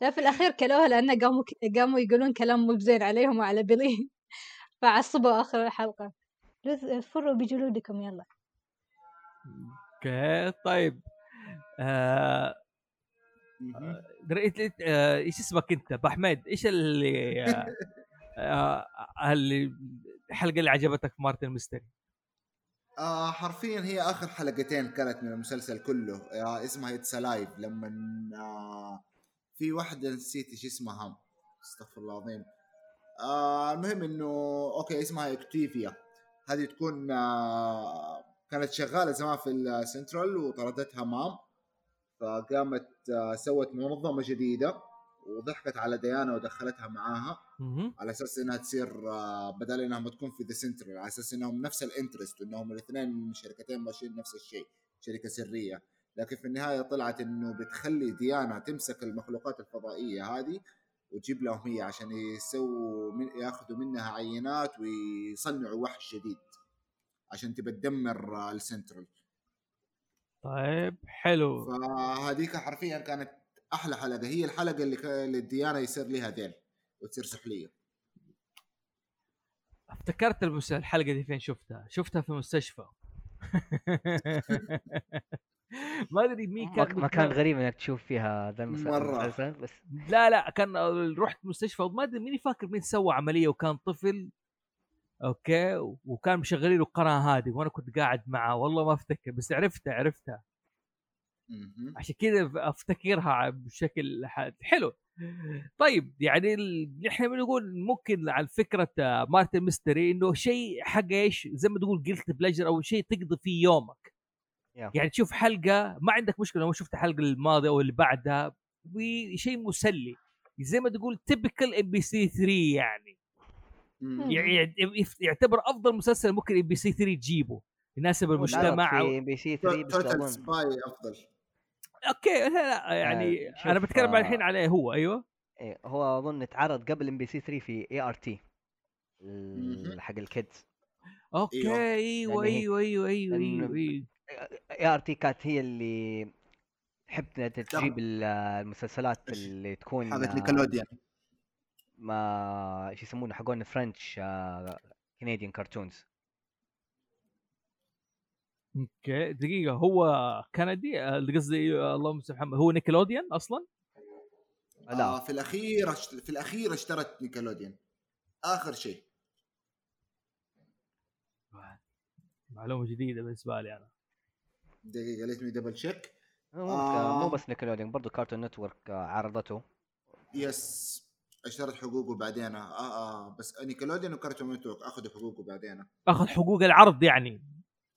لا في الأخير كلوها لأنه قاموا قاموا يقولون كلام مو بزين عليهم وعلى بيلي فعصبوا آخر الحلقة لذ- فروا بجلودكم يلا okay طيب إيش اسمك أنت؟ أبو حميد. إيش اللي آه، آه، اللي الحلقة اللي عجبتك في مارتن ميستري؟ آه حرفيا هي آخر حلقتين كانت من المسلسل كله. آه اسمها It's Alive لما آه في واحدة نسيت إيش اسمها. استغفر الله العظيم. آه المهم إنه okay اسمها أوكتافيا هذه تكون آه كانت شغالة زمان في السنترال وطردتها مام. فقامت آه سوت منظمة جديدة وضحكت على ديانا ودخلتها معاها. على أساس إنها تصير آه، بدل إنها ما تكون في the central على أساس إنهم نفس ال interest وانهم الاثنين شركتين ماشيين نفس الشيء شركة سرية لكن في النهاية طلعت إنه بتخلي ديانا تمسك المخلوقات الفضائية هذه وتجيب لهم هي عشان يسووا من ياخذوا منها عينات ويصنعوا وحش جديد عشان تبى تدمر آه، السنترال طيب حلو. فهذيك حرفيا كانت أحلى حلقة هي الحلقة اللي اللي ديانا يصير لها ذيل وتصير سحلية. افتكرت الحلقة دي فين شفتها؟ شفتها في المستشفى ما أدري مين ما كان ما كان بيتكلم. غريب إنك تشوف فيها ذا. المسلسل بس لا لا كان رحت مستشفى وما أدري مين فاكر مين سوى عملية وكان طفل. okay؟ وكان مشغلين له القناة هذه وأنا كنت قاعد معه. والله ما أفتكر بس عرفتها عرفتها. عشان كذا أفتكرها بشكل حلو. طيب يعني ال- إحنا بنقول ممكن على فكرة آه، مارتن ميستري إنه شيء حق إيش؟ زي ما تقول قلت pleasure أو شيء تقضي فيه يومك. yeah. يعني تشوف حلقة ما عندك مشكلة لو شفت الحلقة الماضية أو اللي بعدها وشيء مسلي. زي ما تقول typical MBC 3 يعني. يعني يعتبر أفضل مسلسل ممكن MBC 3 تجيبه يناسب المجتمع في بي سي 3 بس Total Spies أفضل okay لا لا يعني آه، أنا بتكلم آه، الحين عليه هو أيوه إيه، هو أظن اتعرض قبل MBC 3 في ART. حق ال kids okay. أيوه أيوه أيوه أيوه أيوه. ART كانت هي اللي تحب تجيب ال- المسلسلات؟ اللي تكون حقت نيكلوديان ما إيش يسمونه حقون French Canadian cartoons okay دقيقة هو كندي؟ آه، قصدي آه، اللهم صل محمد. هو نيكلوديان أصلا؟ آه لا. في الأخير في الأخير اشترت نيكلوديان. آخر شيء. معلومة جديدة بالنسبة لي أنا. دقيقة let me double check مو آه. مو بس نيكلوديان برضه كارتون نتورك عرضته. yes اشترت حقوقه بعدين آه, آه بس نيكلوديان وكارتون نتورك اخذوا حقوقه بعدين. آخذ حقوق العرض يعني.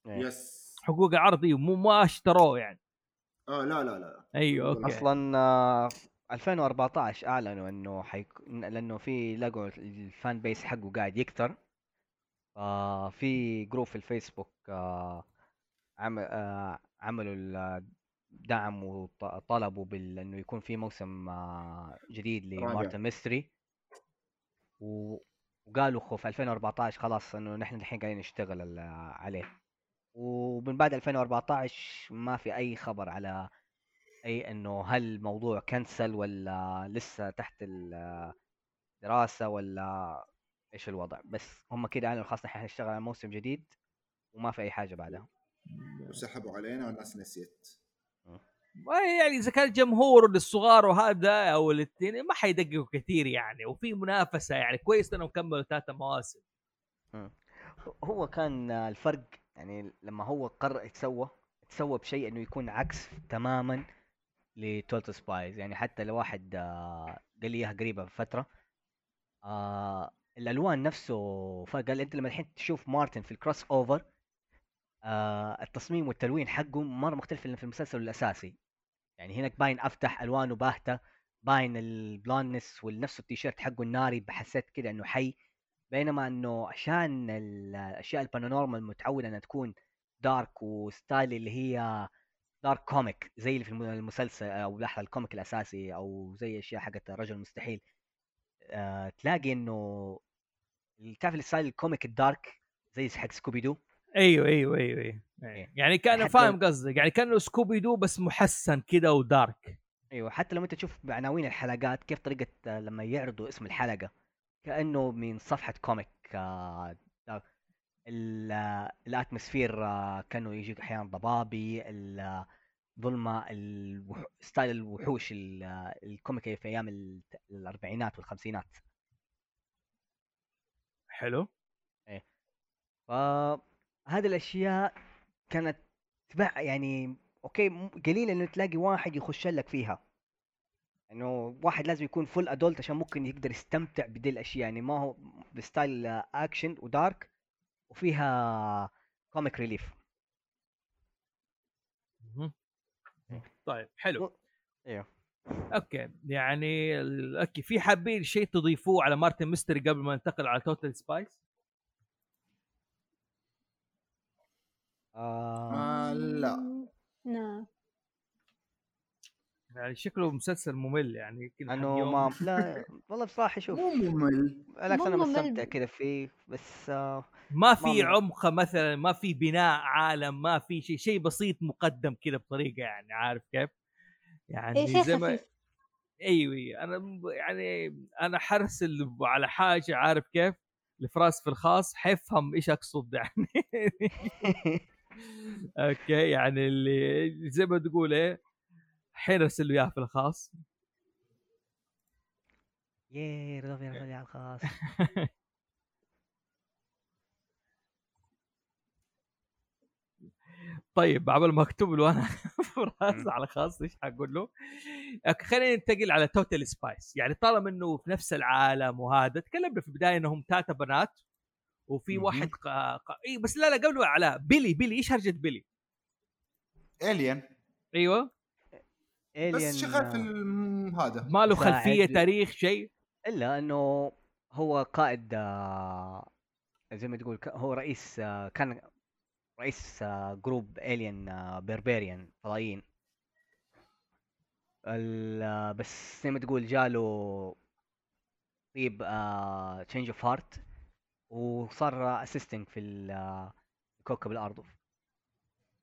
إيه. yes حقوق العرض إيوه، مو ما اشتروه يعني. آه لا لا لا أيوه okay. أصلا آه، 2014 أعلنوا إنه حيك... لأنه في لقوا ال fan base حقه قاعد يكتر. آه في group في الفيسبوك آه عم... آه عملوا ال- دعم وطلبوا بال... إنه يكون في موسم آه جديد. لمارتن ميستري. و... وقالوا خو في 2014 خلاص إنه نحن الحين قاعدين نشتغل عليه. ومن بعد 2014 ما في أي خبر على أي إنه هل الموضوع كنسل ولا لسه تحت الدراسه ولا إيش الوضع. بس هم كده اعلنوا خلاص نحن حنشتغل على موسم جديد وما في أي حاجة بعدها. وسحبوا علينا والناس نسيت. يعني إذا كان الجمهور الصغار وهذا أو الاثنين ما حيدققوا كثير يعني وفي منافسة يعني كويس إنهم كملوا ثلاثة مواسم. هو كان الفرق يعني لما هو قرر يتسوى تسوى بشيء إنه يكون عكس تماما ل Totally Spies. يعني حتى لو واحد آه، قال لي إياها قريبة بفتره آه الألوان نفسه فقال أنت لما الحين تشوف مارتن في ال crossover آه التصميم والتلوين حقه مرة مختلف في المسلسل الأساسي. يعني هناك باين أفتح ألوانه باهتة باين ال blueness ونفس التيشيرت حقه الناري حسيت كده إنه حي. بينما إنه عشان ال- الاشياء ال paranormal متعود إنها تكون dark و style اللي هي dark comic زي اللي في الم- المسلسل أو لحظة ال comic الأساسي أو زي أشياء حقت الرجل المستحيل. آه تلاقي إنه تعرف ال style ال comic ال dark زي حق Scooby Doo؟ أيوه أيوه أيوه, أيوه. إيه. يعني كان فاهم قصدك يعني كأنه Scooby Doo بس محسن كده و dark أيوه حتى لما أنت تشوف بعناوين الحلقات كيف طريقة آه، لما يعرضوا اسم الحلقة كأنه من صفحة comic آه،. ال- ال atmosphere آه، كانوا يجيك أحيانا ضبابي الظلمه. ستايل الوحوش ال- آه، الكوميكي في أيام ال- الأربعينات والخمسينات حلو فهذه الأشياء كانت تبع يعني okay قليل إنه تلاقي واحد يخش لك فيها. إنه واحد لازم يكون full adult عشان ممكن يقدر يستمتع بدي الأشياء. يعني ما هو ب style action و dark وفيها comic relief. طيب حلو. أيوه okay يعني okay في حابين شيء تضيفوه على Martin Mystery قبل ما ننتقل على Totally Spies آه آه لا نعم يعني شكله مسلسل ممل يعني حق أنه يوم. ما لا والله بصراحة شوف مو ممل بالعكس أنا. مستمتع كذا فيه بس آه ما في عمق مثلا ما في بناء عالم ما في شيء شيء بسيط مقدم كذا بطريقة يعني عارف كيف؟ يعني شيء زي ما خفيف أيوه أنا يعني أنا حرسل على حاجة عارف كيف؟ الفراس في الخاص حيفهم إيش أقصد يعني okay يعني اللي زي ما تقول إيه حيرسل له اياه في الخاص. yay رضا يا رجال خلاص طيب عبال ما اكتب له أنا فراس. على خاص إيش حقول له؟ خلينا ننتقل على Totally Spies يعني طالما إنه في نفس العالم وهذا تكلمنا في البداية إنهم ثلاثة بنات. وفي. واحد ق... ق... اي بس لا لا قبل علاء بيلي بيلي إيش هرجة بيلي؟ alien أيوه. بس شغال في هذا. ما له. خلفية تاريخ شيء؟ إلا إنه هو قائد آه، زي ما تقول ك- هو رئيس آه، كان رئيس group alien barbarian فضائيين. ال- آه، بس زي ما تقول جاله طيب change of heart وصار assisting في كوكب الأرض.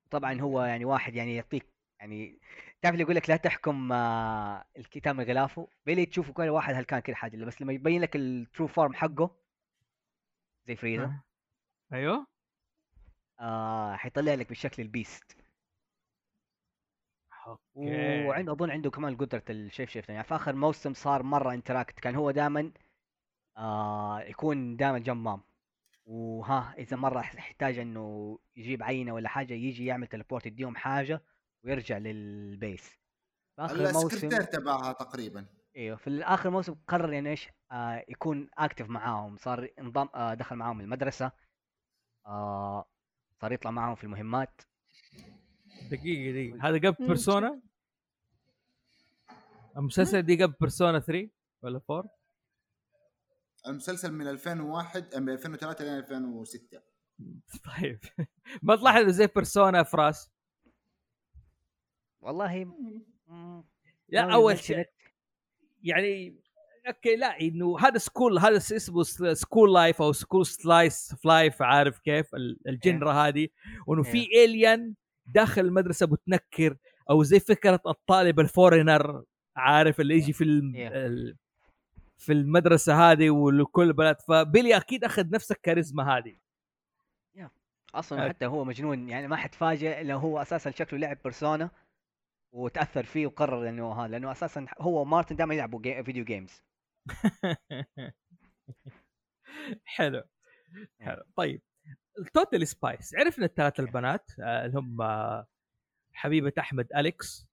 طبعا هو يعني واحد يعني يعطيك يعني تعرف اللي يقول لك لا تحكم آه، الكتاب من غلافه؟ بيلي تشوفه كل واحد هلكان كل حاجة بس لما يبين لك ال true form حقه زي فريزا أيوه. آه حيطلع لك بالشكل ال beast okay. وعنده أظن عنده كمان قدرة ال shapeshift يعني في آخر موسم صار مرة interact كان هو دائما آه يكون دائما جنب مام وها إذا مرة يحتاج إنه يجيب عينة ولا حاجة يجي يعمل teleport يديهم حاجة ويرجع لل base في آخر موسم السكرتير تبعها تقريبا. إيوه في آخر موسم قرر يعني إيش آه يكون active معاهم. صار انضم آه دخل معاهم المدرسة. آه صار يطلع معاهم في المهمات. دقيقة دقيقة. هذا قبل. Persona المسلسل دي قبل Persona 3 ولا 4 المسلسل من 2001 من 2003 ل 2006 طيب. ما تلاحظ زي Persona فراس والله مم، لا أول شيء. لك. يعني okay لا إنه هذا school هذا اسمه school life أو school slice of life عارف كيف؟ ال- ال genre هذه. وإنه في alien داخل المدرسة بتنكر أو زي فكرة الطالب ال foreigner عارف؟ اللي يجي في الم... Yeah. في المدرسة هذه ولكل بلد فبيلي أكيد أخذ نفس الكاريزما هذه. أصلا. حتى هو مجنون يعني ما حتفاجئ لو هو أساسا شكله لعب Persona وتأثر فيه وقرر إنه ها لأنه أساسا هو ومارتن دائما يلعبوا جي... video games حلو حلو. طيب ال Totally Spies عرفنا الثلاث البنات آه، اللي هم حبيبة أحمد أليكس.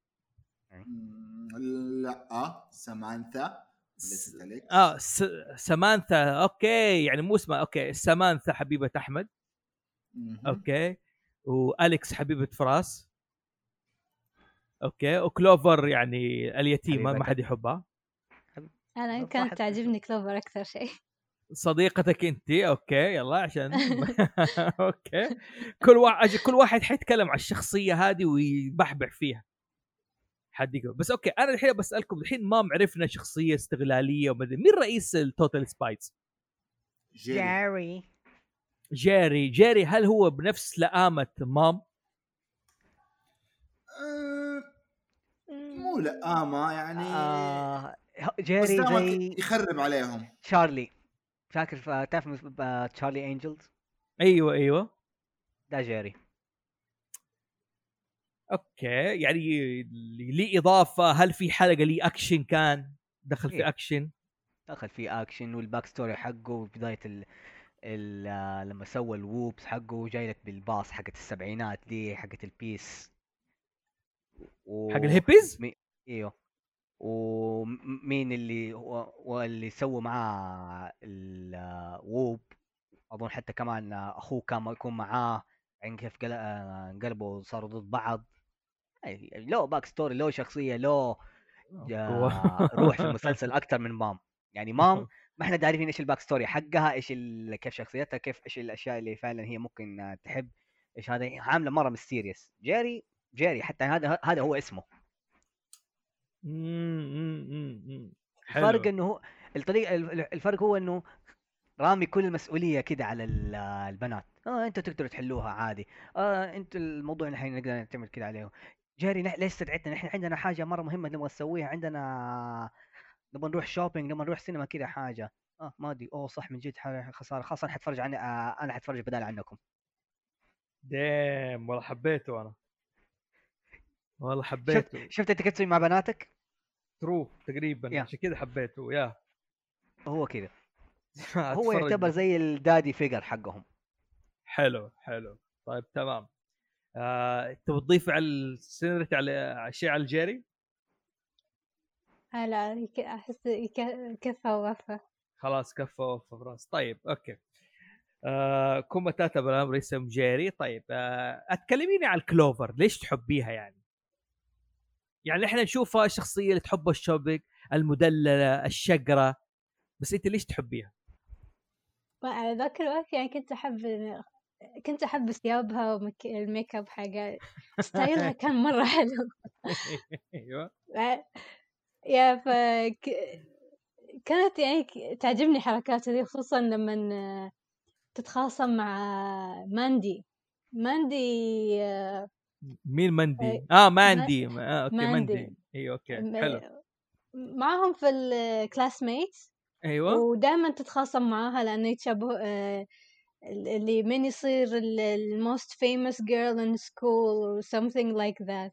لا سامانثا. ليست. آه س... سمانثا okay يعني مو اسمها okay سمانثا حبيبة أحمد. okay وأليكس حبيبة فراس. أوكي وكلوفر يعني اليتيمه ما. حد يحبها. أنا بس كانت تعجبني كلوفر أكثر شيء. صديقتك أنت؟ okay يلا عشان okay. كل واحد كل واحد حيتكلم عن الشخصية هذه ويبحبح فيها. حد يقول. بس okay أنا الحين بسالكم الحين ما عرفنا شخصية استغلالية ومدري مين رئيس ال Totally Spies جيري. جيري. جيري. هل هو بنفس لآمة مام؟ آه، مو لآمة يعني آه جيري زي يخرب عليهم. تشارلي. فاكر تعرف Charlie's Angels؟ أيوه أيوه. ده جيري. okay يعني لي إضافة؟ هل في حلقة لي اكشن كان؟ دخل في إيه. اكشن دخل فيه اكشن والباك ستوري حقه بداية ال... ال... آه، لما سوى ال WOOHP حقه جاي لك بالباص حقت السبعينات دي حقت ال peace و... حق الهيبيز إيوه. ومين اللي و- واللي سووا معاه ال WOOHP أظن حتى كمان أخوه كان يكون معاه عن كيف آه، انقلبوا صاروا ضد بعض. له back story له شخصية له آه، روح في المسلسل أكثر من مام. يعني مام ما إحنا عارفين إيش ال back story حقها إيش ال... كيف شخصيتها كيف إيش الأشياء اللي فعلا هي ممكن آه، تحب إيش هذا عاملة مرة mysterious جيري جيري حتى هذا هذا هو اسمه. الفرق إنه هو الطريقة ال- الفرق هو إنه رامي كل المسؤوليه كده على ال- البنات. آه أنتوا تقدروا تحلوها عادي. آه أنتوا الموضوع نحن نقدر نعتمد كده عليه جيري نح... ليش استدعيتنا؟ نحن عندنا حاجة مرة مهمة نبغى نسويها عندنا نبغى نروح shopping نبغى نروح سينما كده حاجة. آه ما أدري. أوه صح من جد خسارة. خلاص أنا حتفرج عن آه أنا حتفرج بدال عنكم. damn والله حبيته أنا. والله حبيته. شفت أنت كيف تسوي مع بناتك؟ true تقريبا. عشان كذا حبيته يا. هو كده هو. يعتبر زي ال daddy figure حقهم. حلو حلو. طيب تمام. آه، تبغى تضيف على السينريتي على شيء على الجيري آه لا يك- كفى ووفى. خلاص كفى وفى براس. طيب okay. آه كوما تاتا بالأمر اسم جيري طيب آه أتكلميني على الكلوفر ليش تحبيها يعني؟ يعني إحنا نشوفها الشخصيه اللي تحب ال shopping المدللة الشقره بس أنت ليش تحبيها؟ على ذاك الوقت يعني كنت أحب كنت أحب ثيابها والميك أب حقها style ها كان مرة حلو. أيوه. yeah ف كانت يعني تعجبني حركاتها دي خصوصا لما تتخاصم مع ماندي. ماندي آه، مين مندي إيه. آه ماندي. آه okay ماندي. مندي أيوه okay. حلو. معاهم في ال classmate أيوه. ودائما تتخاصم معاها لأنه يتشابه آه، اللي مين يصير ال most famous girl in school or something like that.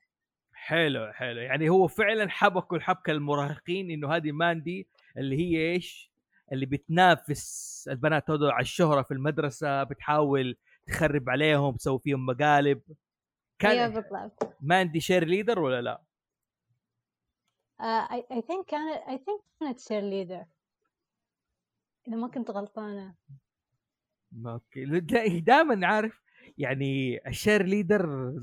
حلو حلو. يعني هو فعلا حبكوا الحبكه المراهقين إنه هذه ماندي اللي هي إيش؟ اللي بتنافس البنات هذول على الشهرة في المدرسة بتحاول تخرب عليهم تسوي فيهم مقالب. كان بالضبط ماندي cheerleader ولا لا؟ I, I think كانت I think كانت cheerleader إذا ما كنت غلطانة. ما okay. دائما عارف يعني ال cheerleader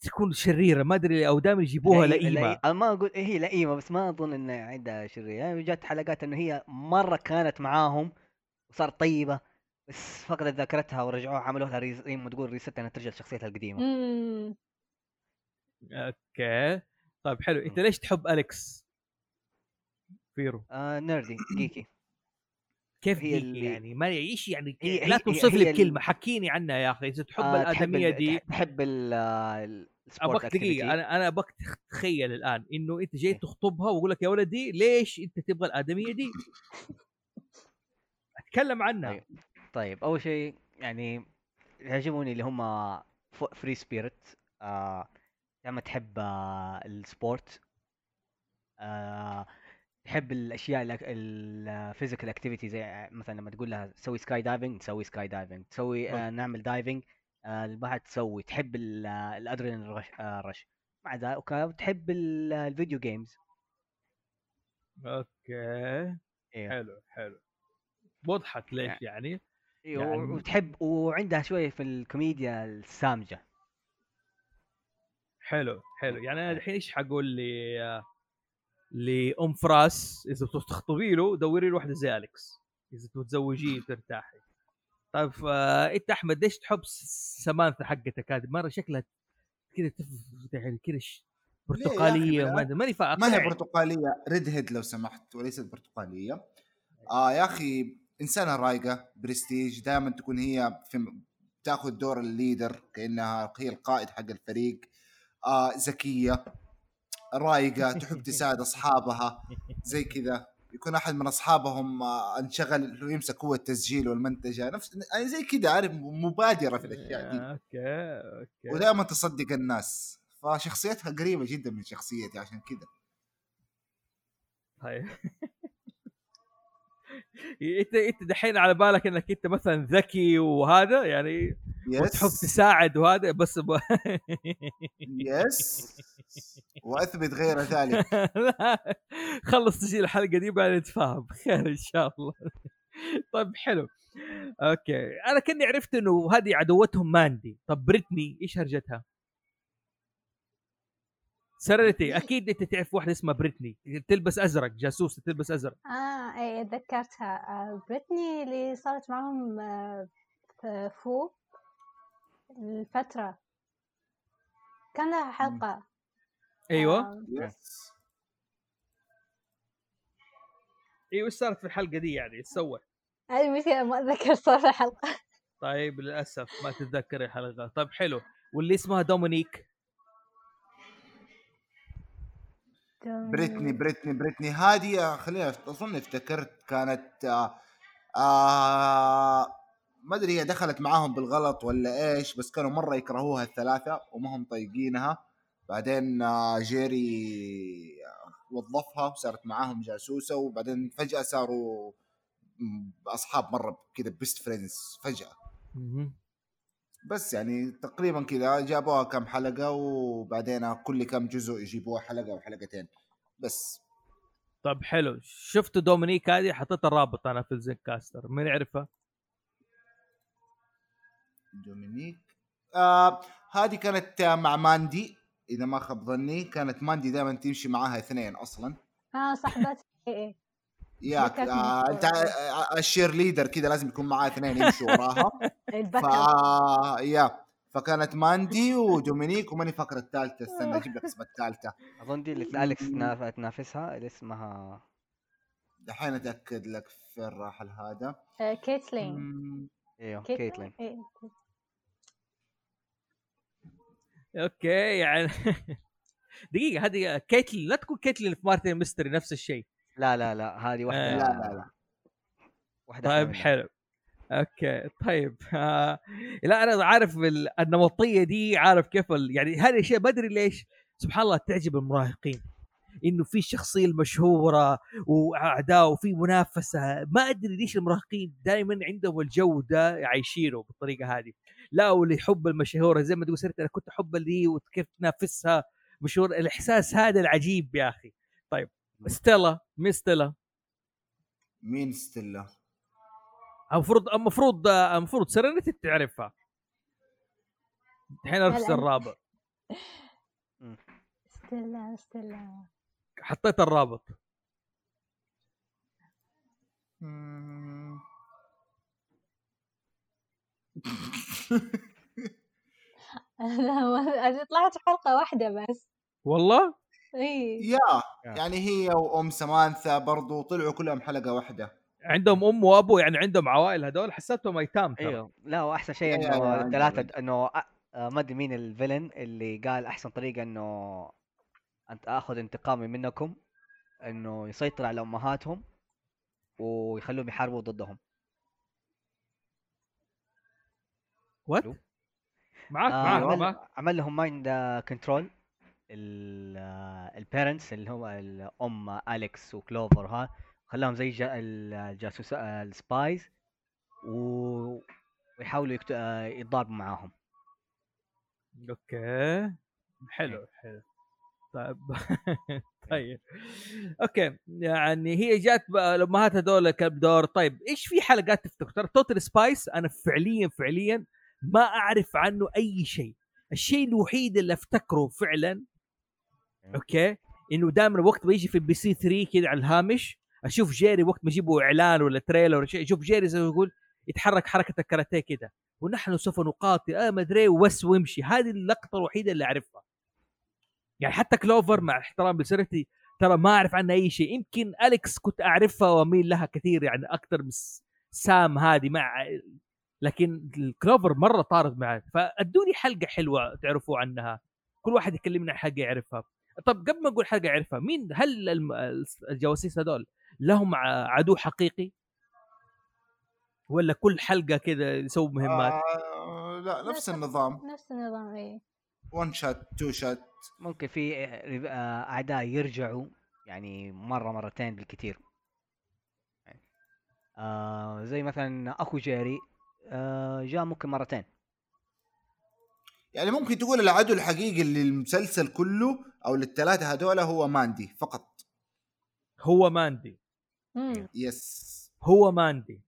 تكون شريرة ما أدري أو دائما يجيبوها لئي- لئيمة. لئي- أنا ما أقول إيه هي لئيمة بس ما أظن ان عندها شرير يعني جات حلقات إنه هي مرة كانت معاهم وصارت طيبة بس فقدت ذاكرتها ورجعوها عملوا لها res... زي ما تقول reset إنها ترجع لشخصيتها القديمة. مم. okay. طيب حلو. أنت ليش تحب أليكس؟ فيرو. آه nerdy geeky. كيف هي اللي- يعني ما إيش يعني هي- لا توصف لي بكلمه حكيني عنها يا أخي إذا تحب آه الأدمية ال- دي تحب ال آه، أبغاك دقيقة. أنا أنا أبغاك تخ- تخيل الآن إنه أنت جاي إيه. تخطبها واقول لك يا ولدي ليش أنت تبغى الأدمية دي؟ أتكلم عنها طيب. طيب أول شيء يعني يعجبوني اللي هم free spirit آه لما تحب آه ال sport آه تحب الأشياء ال physical activity زي مثلا لما تقول لها سوي skydiving تسوي skydiving تسوي آه نعمل diving آه البحر تسوي. تحب ال- آه، ال adrenaline rush, آه rush. مع ذلك وك- تحب ال- آه، ال video games okay. أيوه حلو حلو. وضحت ليش يعني- يعني أيوه يعني- وتحب وعندها شوية في الكوميديا السامجة. حلو حلو. يعني أنا إيه. الحين إيش حقول ل لأم فراس إذا تبغى تخطبي له دوري له واحدة زي أليكس. إذا تبغى تزوجيه وترتاحي طيب أنت أحمد ليش تحب سمانثا حقتك هذه مرة شكلها كذا يعني كذا برتقالية ماني فاهم ما هي. برتقالية. ريد هيد لو سمحت وليست برتقالية. آه يا أخي إنسانة رايقة برستيج دائما تكون هي في تأخذ دور ال leader كأنها هي القائد حق الفريق. آه ذكية. رايقة تحب تساعد أصحابها. زي كذا. يكون أحد من أصحابهم آه، انشغل انه يمسك هو التسجيل والمنتجة. نفس يعني زي كذا عارف مبادرة في الأشياء دي. okay okay. ودائما تصدق الناس. فشخصيتها قريبة جدا من شخصيتي عشان كذا. طيب. إنت إنت دحين على بالك إنك إنت مثلا ذكي وهذا؟ يعني وتحب yes. تساعد وهذا بس ب... yes. وأثبت غير ذلك. لا خلص تسجيل الحلقة دي بعدين نتفاهم. خير إن شاء الله. طيب حلو. okay. أنا كني عرفت إنه هذه عدوتهم ماندي. طب بريتني إيش هرجتها؟ سرنتي أكيد أنت تعرف واحدة اسمها بريتني. تلبس أزرق جاسوسه تلبس أزرق. آه اي تذكرتها آه بريتني اللي صارت معهم آه في فو. الفترة. كان لها حلقة. أيوه. آه. yes أيوه إيش صارت في الحلقة دي يعني؟ إيش سوت؟ المشكلة ما أتذكر صار الحلقة طيب للأسف ما تتذكر الحلقة. طيب حلو. واللي اسمها دومينيك؟ بريتني بريتني بريتني. هذه خلينا أظن افتكرت كانت آه آه ما أدري هي دخلت معاهم بالغلط ولا إيش بس كانوا مرة يكرهوها الثلاثة وما هم طايقينها. بعدين آه جيري آه، وظفها وصارت معاهم جاسوسة وبعدين فجأة صاروا أصحاب مرة كذا best friends فجأة. بس يعني تقريبا كذا جابوها كم حلقة وبعدين كل كم جزء يجيبوها حلقة أو حلقتين. بس. طيب حلو. شفتوا دومينيك هذه؟ حطيت الرابط أنا في الزين كاستر. مين يعرفها؟ دومينيك. آه هذه كانت آه، مع ماندي. إذا ما خاب ظني كانت ماندي دائما تمشي معاها اثنين أصلا. آه صاحبتي اي اي ياخ آه أنت. آه، ال cheerleader كذا لازم يكون معاه اثنين يمشوا وراها. ف البكر يا فكانت ماندي ودومينيك وماني فاكر الثالثة استنى أجيب لك اسم الثالثة. أظن دي اللي اليكس تناف- تنافسها اللي اسمها دحين أتأكد لك فين راح هذا آه كيتلين. أيوه كيتلين. إيه. okay يعني دقيقة هذه كيتلين لا تكون كيتلين في مارتن ميستري نفس الشيء. لا لا لا هذه واحدة آه. لا لا لا. واحدة طيب. حلو. أوكي طيب. آه لا أنا عارف ال- النمطية دي عارف كيف ال... يعني هذه الاشياء ما أدري ليش سبحان الله تعجب المراهقين. إنه في الشخصية المشهورة وأعداء وفي منافسة. ما أدري ليش المراهقين دائما عندهم الجو ده عايشينه بالطريقة هذه. لا واللي يحب المشهوره زي ما تقول سرت أنا كنت أحب اللي وكيف تنافسها مشهور الإحساس هذا العجيب يا أخي. طيب ستيلا مين ستيلا؟ مين ستيلا؟ المفروض المفروض المفروض سرنتي تعرفها. الحين هلا. الرابط. ستيلا ستيلا. حطيت الرابط. مم. لا ما- أنا طلعت حلقة واحدة بس. والله؟ إي. يا يعني هي وأم سمانثا برضو طلعوا كلهم حلقة واحدة. عندهم أم وأبو يعني عندهم عوائل هذول حسبتهم ايتام ترى. إيوه. لا وأحسن شيء إنه الثلاثة. إنه آه، ما أدري مين الفيلن اللي قال أحسن طريقة إنه انت اخذ انتقامي منكم إنه يسيطر على أمهاتهم ويخلوهم يحاربوا ضدهم. what? معاك آه معاك عمل, معاك. عمل لهم mind control ال parents اللي هو الأم اليكس وكلوفر ها خلاهم زي جا- الجاسوس آه، ال spies و... ويحاولوا يكت... آه، يتضاربوا معاهم. أوكي. حلو حلو. طيب طيب. okay يعني هي جات الامهات هذول كان دور طيب إيش في حلقات تفتكر ترى توتال سبايس أنا فعليا فعليا ما أعرف عنه أي شيء. الشيء الوحيد اللي أفتكره فعلا okay؟ إنه دائما وقت ما يجي في بي سي 3 كذا على الهامش أشوف جيري وقت ما يجيبوا إعلان ولا trailer ولا شيء أشوف جيري زي ما يقول يتحرك حركة الكاراتيه كذا. ونحن سوف نقاتل. آه ما أدري وس وامشي. هذه اللقطة الوحيدة اللي أعرفها. يعني حتى كلوفر مع احترام بسيرتي ترى ما أعرف عنها أي شيء. يمكن أليكس كنت أعرفها وأميل لها كثير يعني أكثر من سام هذه مع لكن الكلوفر مرة طارت معي فأدوني حلقة حلوة تعرفوا عنها. كل واحد يكلمنا عن حلقه يعرفها. طب قبل ما أقول حلقه يعرفها مين هل الم- الجواسيس هذول لهم ع- عدو حقيقي؟ ولا كل حلقة كذا يسووا مهمات؟ آه لا نفس النظام. نفس النظام اي one shot two shot ممكن في آه، أعداء يرجعوا يعني مرة مرتين بالكثير. يعني آه زي مثلا أخو جيري آه جاء ممكن مرتين. يعني ممكن تقول العدو الحقيقي للمسلسل كله أو للثلاثة هذول هو ماندي فقط. هو ماندي. مم. yes هو ماندي.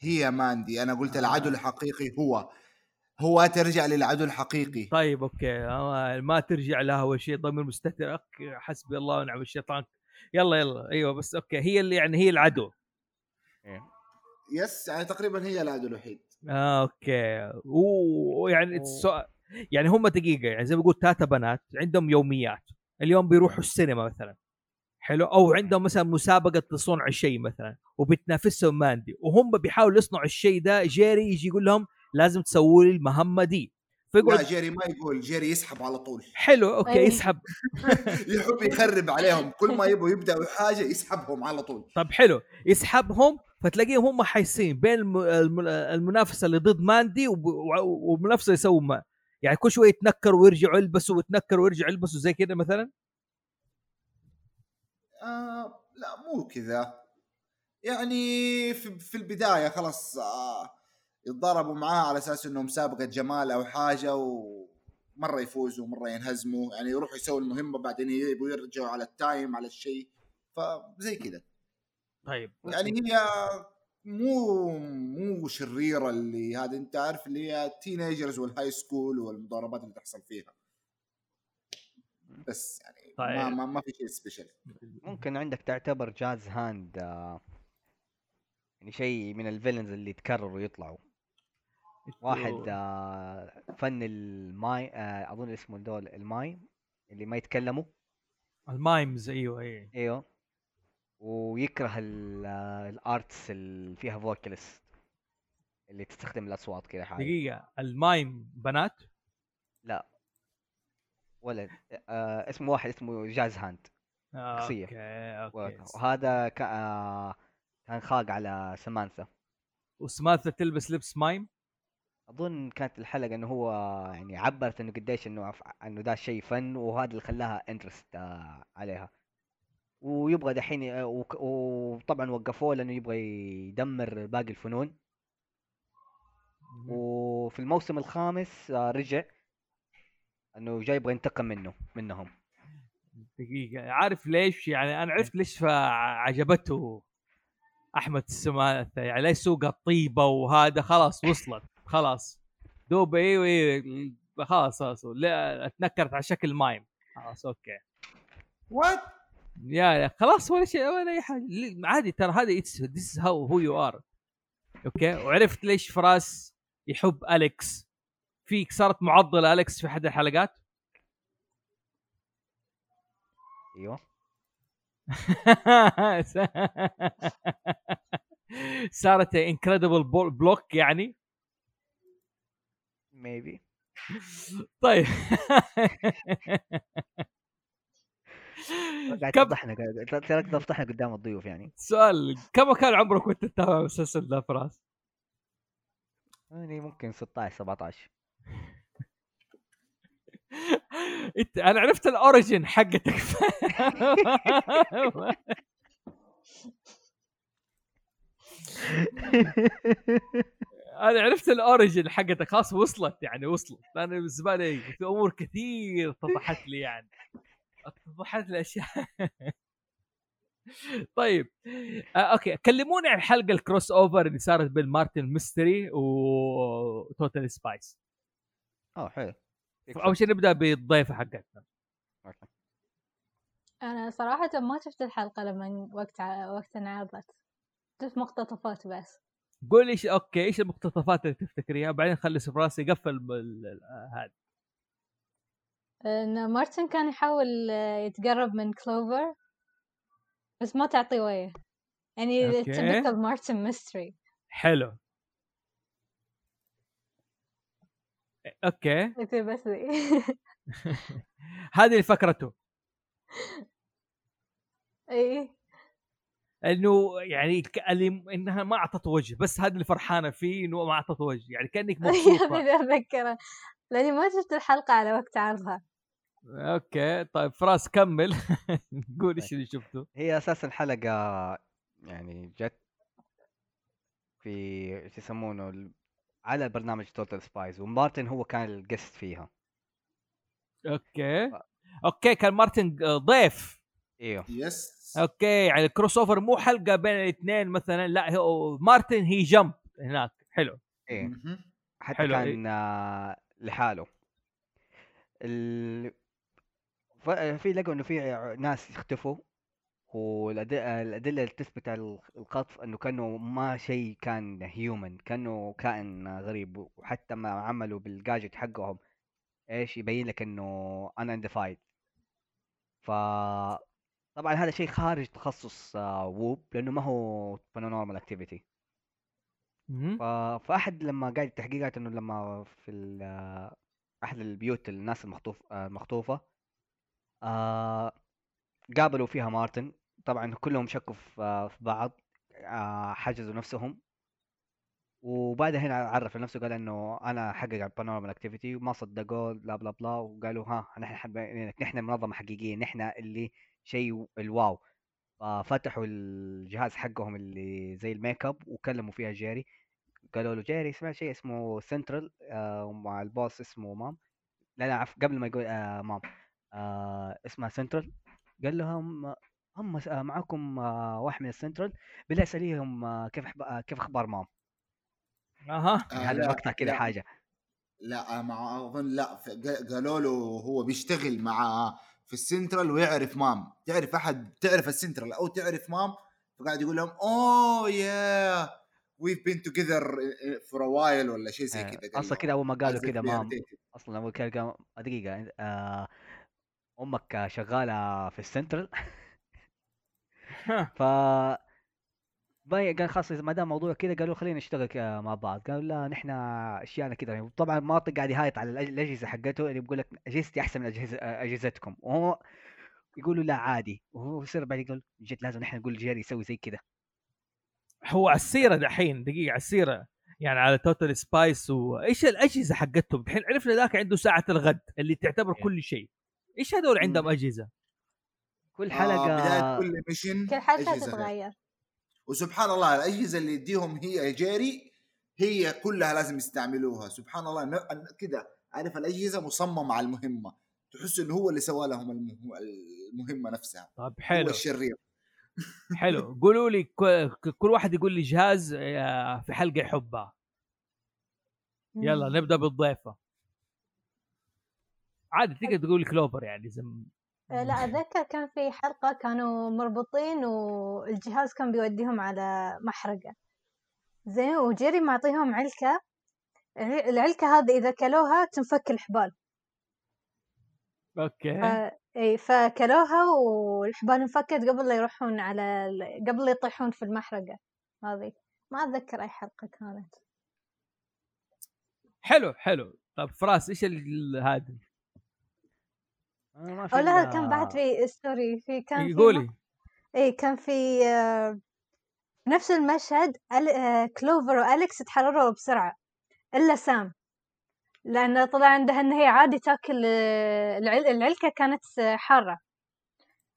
هي ماندي. أنا قلت آه. العدو الحقيقي هو. هو ترجع للعدو الحقيقي. طيب okay. آه، ما ترجع لها أول شيء. ضمير مستتر okay، حسبي الله ونعم الشيطان. يلا يلا. أيوه بس okay. هي اللي يعني هي العدو. yes يعني تقريبا هي العدو الوحيد. آه، okay. و- ويعني السؤال يعني هم دقيقة يعني زي ما بقول ثلاثة بنات عندهم يوميات. اليوم بيروحوا السينما مثلا. حلو؟ أو عندهم مثلا مسابقة لصنع شيء مثلا وبتنافسهم ماندي. وهم بيحاولوا يصنعوا الشيء ده جيري يجي يقول لهم لازم تسووا لي المهمة دي. لا فيقعد جيري ما يقول جيري يسحب على طول. حلو okay. يسحب. يحب يخرب عليهم. كل ما يبغوا يبدأوا حاجة يسحبهم على طول. طب حلو. يسحبهم فتلاقيهم هم حايسين بين الم- الم- المنافسة اللي ضد ماندي والمنافسه يسووا ما. يعني كل شوية يتنكروا ويرجعوا يلبسوا ويتنكروا ويرجعوا يلبسوا زي كذا مثلا؟ آه لا مو كذا. يعني في, في البداية خلاص آه يتضاربوا معاه على أساس انه مسابقه جمال أو حاجة ومره يفوزوا ومرة ينهزموا. يعني يروحوا يسووا المهمه بعدين يبغوا يرجعوا على ال time على الشيء. فزي كذا. طيب. يعني هي مو مو شريرة اللي هذا أنت عارف اللي هي ال teenagers وال high school والمضاربات اللي تحصل فيها. بس يعني ما, طيب. ما, ما في شيء special ممكن عندك تعتبر جاز هاند آه يعني شيء من الفيلنز اللي تكرروا يطلعوا واحد آه فن الماي آه أظن اسمه دول الماي اللي ما يتكلموا. المايمز أيوه أيوه. أيوه. ويكره ال- آه، الارتس اللي فيها فوكاليست اللي تستخدم الأصوات كذا حاجة. دقيقة المايم بنات؟ لا. ولد آه اسمه واحد اسمه Jazz Hand آه، شخصية. okay okay. وهذا كا- آه كان خاق على سمانثا. وسماثا تلبس لبس mime؟ أظن كانت الحلقة إنه هو يعني عبرت إنه قديش إنه إنه ده شيء فن وهذا اللي خلاها interest عليها. ويبغى دحين وك- وطبعا وقفوه لأنه يبغى يدمر باقي الفنون. وفي الموسم الخامس آه، رجع إنه جاي يبغى ينتقم منه منهم. دقيقة عارف ليش؟ يعني أنا عرفت ليش عجبته أحمد السماثة يعني ليش سوق الطيبة وهذا؟ خلاص وصلت. خلاص. دوب أيوه أيوه خلاص خلاص. لا أتنكرت على شكل مايم. خلاص أوكي. وات يا يا خلاص ولا شيء ولا أي حاجة. عادي ترى هذا this how who you are okay؟ وعرفت ليش فراس يحب أليكس. في صارت معضلة أليكس في أحد الحلقات؟ أيوه. صارت incredible bulk يعني. maybe طيب. قاعد تفضحنا تراك تفضحنا قدام الضيوف يعني. سؤال كم كان عمرك وانت تتابع المسلسل ده فراس؟ يعني ممكن 16 17 انت أنا عرفت ال origin حقتك. أنا عرفت ال origin حقتك. خلاص وصلت يعني وصلت. أنا بالنسبة لي في أمور كثير اتضحت لي يعني. اتضحت لي اشياء طيب آه okay. كلموني عن الحلقة ال crossover اللي صارت بين مارتن ميستري وتوتال سبايس آه حلو. أول شيء نبدأ بالضيفة حقتنا. okay. أنا صراحة ما شفت الحلقة لما وقت ع... وقت انعرضت. شفت مقتطفات بس. قولي إيش okay إيش المقتطفات اللي تفتكريها؟ بعدين خلي سفراس يقفل ال- ال- هذا إن مارتن كان يحاول آه، يتقرب من كلوفر بس ما تعطيه وجه. يعني typical مارتن ميستري حلو. okay. بس. هذه فكرته اي إنه يعني اللي إنها ما اعطت وجه بس هذا اللي فرحانه فيه إنه ما اعطت وجه يعني كأنك مبسوطة. اتذكره لأني ما شفت الحلقة على وقت عرضها. okay طيب فراس كمل. قول إيش اللي شفته. هي أساسا حلقه يعني جت في إيش يسمونه على برنامج توتال سبايز ومارتن هو كان ال guest فيها. okay. okay كان مارتن ضيف. إيوه. yes okay يعني ال crossover مو حلقة بين الاثنين مثلا لا هو مارتن هي جمب هناك. حلو. إيه. حتى حلو، كان آه، لحاله. ال... في لقوا إنه في ناس اختفوا والادله اللي تثبت على الخطف إنه كانه ما شيء كان هيومن كانه كائن غريب وحتى ما عملوا بالجاجت حقهم إيش يبين لك إنه unidentified. ف طبعا هذا شيء خارج تخصص آه، ووب لأنه ما هو paranormal اكتيفيتي فأحد لما قاعد التحقيقات إنه لما في أحد البيوت الناس المخطوف المخطوفة آه... قابلوا فيها مارتن. طبعا كلهم شكوا في بعض آه... حجزوا نفسهم. وبعدها هنا عرف نفسه قال إنه أنا أحقق على paranormal activity وما صدقوه blah blah blah. وقالوا ها نحن نحن منظمة حقيقية نحن اللي شيء ال wow. ففتحوا الجهاز حقهم اللي زي الميك اب وكلموا فيها جيري. قالوا له جيري سمعت شيء اسمه سنترال آه ومع ال boss اسمه مام. لا لا عف قبل ما يقول آه مام آه اسمها سنترال. قال لهم هم آه، آه واحد من السنترال. بالله اساليهم آه كيف آه كيف أخبار مام؟ أها. آه، هذا المقطع كذا لا، حاجة. لا مع أظن لا قالوا له هو بيشتغل مع في السنترال ويعرف مام. تعرف أحد تعرف السنترال أو تعرف مام؟ فقاعد يقول لهم oh yeah we've been together for a while ولا شيء زي آه، كذا. أصلا. كذا أول ما قالوا كذا مام. أصلا أول كذا قام- دقيقة آه أمك شغالة في السنترال؟ ف باي قال خلاص إذا ما دام موضوع كذا قالوا خلينا نشتغل مع بعض. قالوا لا نحن أشياءنا كذا. طبعا مارتن قاعد يهايط على الأجهزة حقته. اللي بيقول لك أجهزتي أحسن من اجهزه أجهزتكم. وهو يقولوا لا عادي. وهو يصير بعد يقول جد لازم نحن نقول جيري يسوي زي كذا. هو على السيرة دحين دقيقة على السيرة. يعني على توتال سبايس وايش الأجهزة حقتهم؟ دحين عرفنا ذاك عنده ساعة الغد اللي تعتبر إيه. كل شيء. إيش هذول عندهم. أجهزة؟ كل آه حلقة بداية كل mission كل حلقة أجهزة غير. تتغير. وسبحان الله الأجهزة اللي يديهم هي جيري هي كلها لازم يستعملوها. سبحان الله كذا عارف الأجهزة مصممة على المهمة. تحس إنه هو اللي سوى لهم المه- المهمة نفسها. طيب هو حلو. الشرير. حلو. قولوا لي كل واحد يقول لي جهاز آه، في حلقة يحبها يلا. نبدأ بالضيفة. عادي تقدر تقول كلوبر يعني زم... آه، لا أتذكر كان في حلقة كانوا مربوطين والجهاز كان بيوديهم على محرقة. زين وجيري معطيهم علكة. الع- العلكة هذه إذا كلوها تنفك الحبال. okay. ف... إي فكلوها والحبال انفكت قبل لا يروحون على. قبل لا يطيحون في المحرقة هذه. ما أتذكر أي حلقة كانت. حلو حلو. طيب فراس إيش ال- ما أو لا كان بعد في story في كان في قولي. اي كان في آه، نفس المشهد. آه، كلوفر وأليكس تحرروا بسرعة إلا سام. لأن طلع عندها إن هي عادي تأكل آه، العل... العلكة كانت حارة.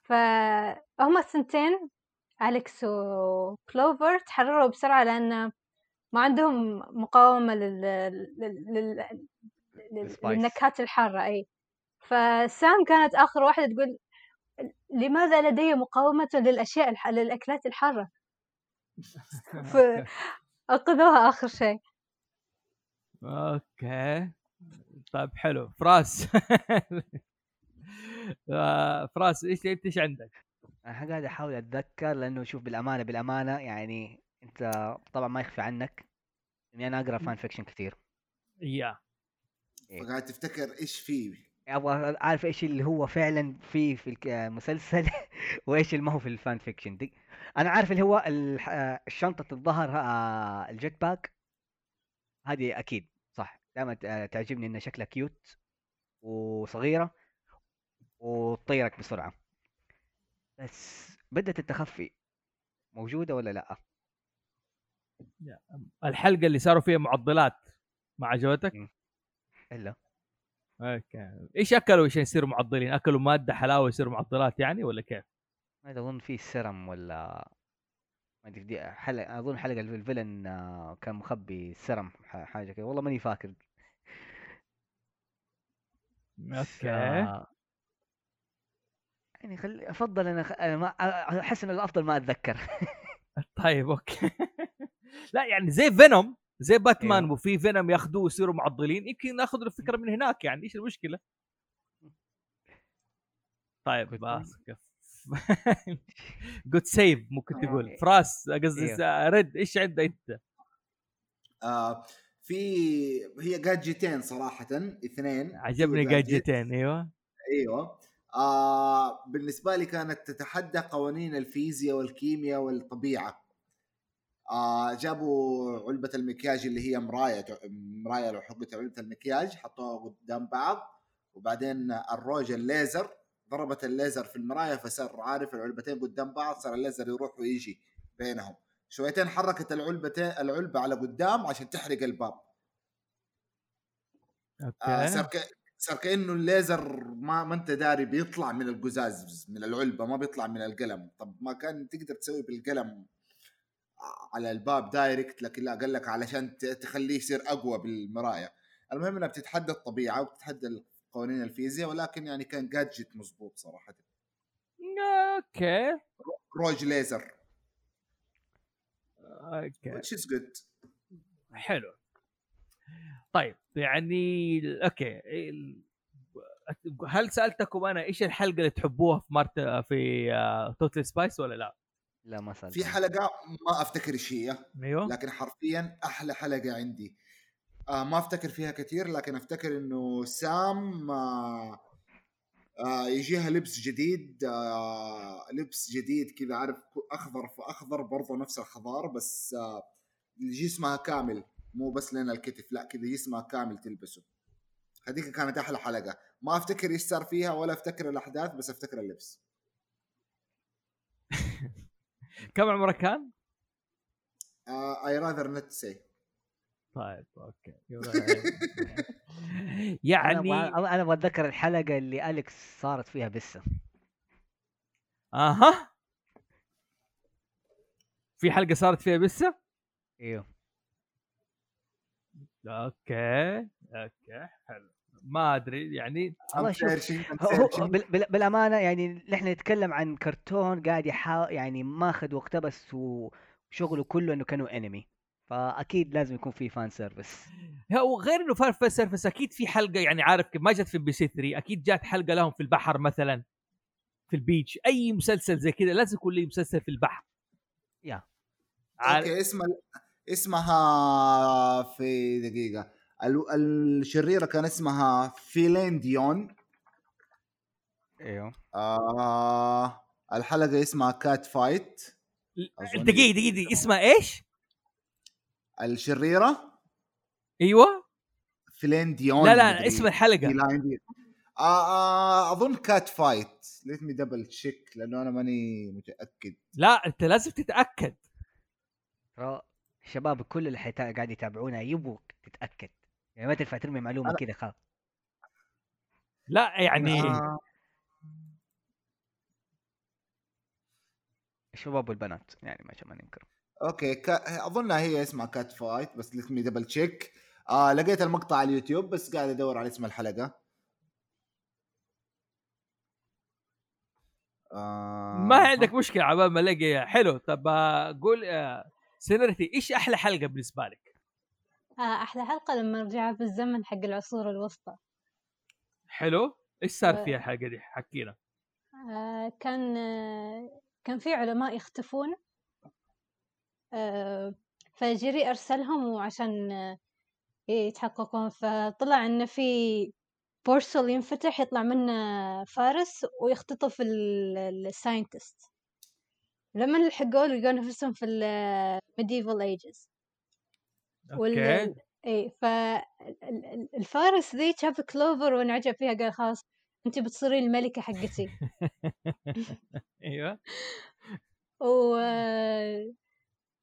فهم الثنتين أليكس وكلوفر تحرروا بسرعة لأن ما عندهم مقاومة لل... لل... لل... للنكهات الحارة أي فسام كانت آخر واحدة تقول لماذا لدي مقاومة للأشياء الح... للأكلات الحارة؟ فأنقذوها آخر شيء. Okay. طيب حلو. فراس. آه، فراس إيش انت إيش عندك؟ أنا قاعد أحاول أتذكر لأنه شوف بالأمانة بالأمانة يعني أنت طبعا ما يخفى عنك. اني أنا أقرأ fan fiction كثير. Yeah. إيه. فقاعد تفتكر إيش فيه؟ أبغى أعرف إيش اللي هو فعلا فيه في المسلسل وإيش اللي ما هو في ال fan fiction. دي أنا عارف اللي هو الشنطه الظهر آه، ال jetpack. هذه أكيد صح. دائما تعجبني إنها شكلها cute وصغيرة وتطيرك بسرعة. بس بدلة التخفي موجودة ولا لأ؟ الحلقة اللي صاروا فيها معضلات ما عجبتك؟ مم. إلا. Okay. إيش أكلوا عشان يصيروا معضلين؟ أكلوا مادة حلاوة يصيروا معضلات يعني ولا كيف؟ ما أظن في سرم ولا ما أدري دي حلقه أظن حلقة ال villain آه، كان مخبي سرم حاجة كذا والله ماني فاكر. Okay. يعني خلي أفضل أنا خ... أنا ما أحس إنه الأفضل ما أتذكر. طيب okay. لا يعني زي فينوم زي باتمان أيوه. وفي فينوم ياخذوه ويصيروا معضلين يمكن ناخذ الفكرة من هناك يعني إيش المشكلة؟ طيب بس good save ممكن تقول يعني- فراس قصدي. س- رد إيش عندك أنت؟ آه في هي جادجتين صراحة اثنين عجبني two gadgets. جادجتين أيوه أيوه آه بالنسبة لي كانت تتحدى قوانين الفيزياء والكيمياء والطبيعة آه جابوا علبة المكياج اللي هي مراية مراية لو حقت علبة المكياج حطوها قدام بعض وبعدين الروج الليزر ضربت الليزر في المراية فصار عارف العلبتين قدام بعض صار الليزر يروح ويجي بينهم. شويتين حركت العلبتين العلبة على قدام عشان تحرق الباب. آه صار. صار كأنه الليزر ما ما أنت داري بيطلع من القزاز من العلبة ما بيطلع من القلم. طب ما كان تقدر تسوي بالقلم على الباب direct لكن لا قال لك علشان تخليه يصير أقوى بالمراية. المهم إنها بتتحدى الطبيعة وبتتحدى قوانين الفيزياء ولكن يعني كان gadget مزبوط صراحة. Okay. روج ليزر. Okay. Which is good. حلو. طيب يعني okay. هل سألتكم أنا إيش الحلقة اللي تحبوها في مارت في Total Spies ولا لا؟ لا ما سألت في حلقة ما أفتكر إيش هي أيوه. لكن حرفيا أحلى حلقة عندي. آه ما أفتكر فيها كثير لكن أفتكر إنه سام آه آه يجيها لبس جديد آه لبس جديد كذا عارف أخضر في أخضر برضه نفس الخضار بس آه جسمها كامل مو بس لنا الكتف لا كذا جسمها كامل تلبسه. هذيك كانت أحلى حلقة. ما أفتكر إيش صار فيها ولا أفتكر الأحداث بس أفتكر اللبس. كم عمرك كان؟ I'd rather not say طيب okay. أنا يعني أنا أبغى أتذكر الحلقة اللي اليكس صارت فيها بسه أها. في حلقة صارت فيها بسه؟ إيوه. Okay okay حلو. ما أدري يعني بالأمانة يعني نحن نتكلم عن كرتون قاعد يحاول يعني ماخذ واقتبس وشغله كله إنه كانوا أنمي. فأكيد لازم يكون في fan service هو غير إنه fan service أكيد في حلقة يعني عارف كيف ما جت في بي سي 3 أكيد جات حلقة لهم في البحر مثلا في ال beach أي مسلسل زي كذا لازم يكون لي مسلسل في البحر. Yeah. عارف okay اسمها اسمها في دقيقة. ال- الشريرة كان اسمها فيلينديون. إيوه. آه الحلقة اسمها Cat Fight دقيقة دقيقة دقيقة. اسمها إيش؟ الشريرة. إيوه. فيلينديون. لا لا مدري. اسم الحلقة. آه آه أظن Cat Fight let me double check لأنه أنا ماني متأكد. لا أنت لازم تتأكد. الشباب كل اللي حيتا... قاعد يتابعونا يبغوك تتأكد. يعني ما تنفع ترمي معلومة أنا- كذا خلاص. لا يعني آه الشباب والبنات يعني ما ما ننكر. Okay كا... أظنها هي اسمها Cat Fight بس let me double check آه لقيت المقطع على اليوتيوب بس قاعد أدور على اسم الحلقة. آه... ما عندك مشكلة عبال ما الاقي حلو طب آه، قول آه، سينرتي إيش أحلى حلقة بالنسبة لك؟ أحلى حلقة لما رجعوا في الزمن حق العصور الوسطى. حلو؟ إيش صار. فيها الحلقة دي؟ حكينا آه، كان آه، كان في علماء يختفون. آه، فجيري أرسلهم عشان يتحققون. فطلع إن في portal ينفتح يطلع منه فارس ويختطف ال scientist لما لحقوه لقوا نفسهم في ال medieval ages okay. اي فالفارس ذي شاف كلوفر وانعجب فيها قال خلاص انت بتصيرين الملكة حقتي. أيوه. و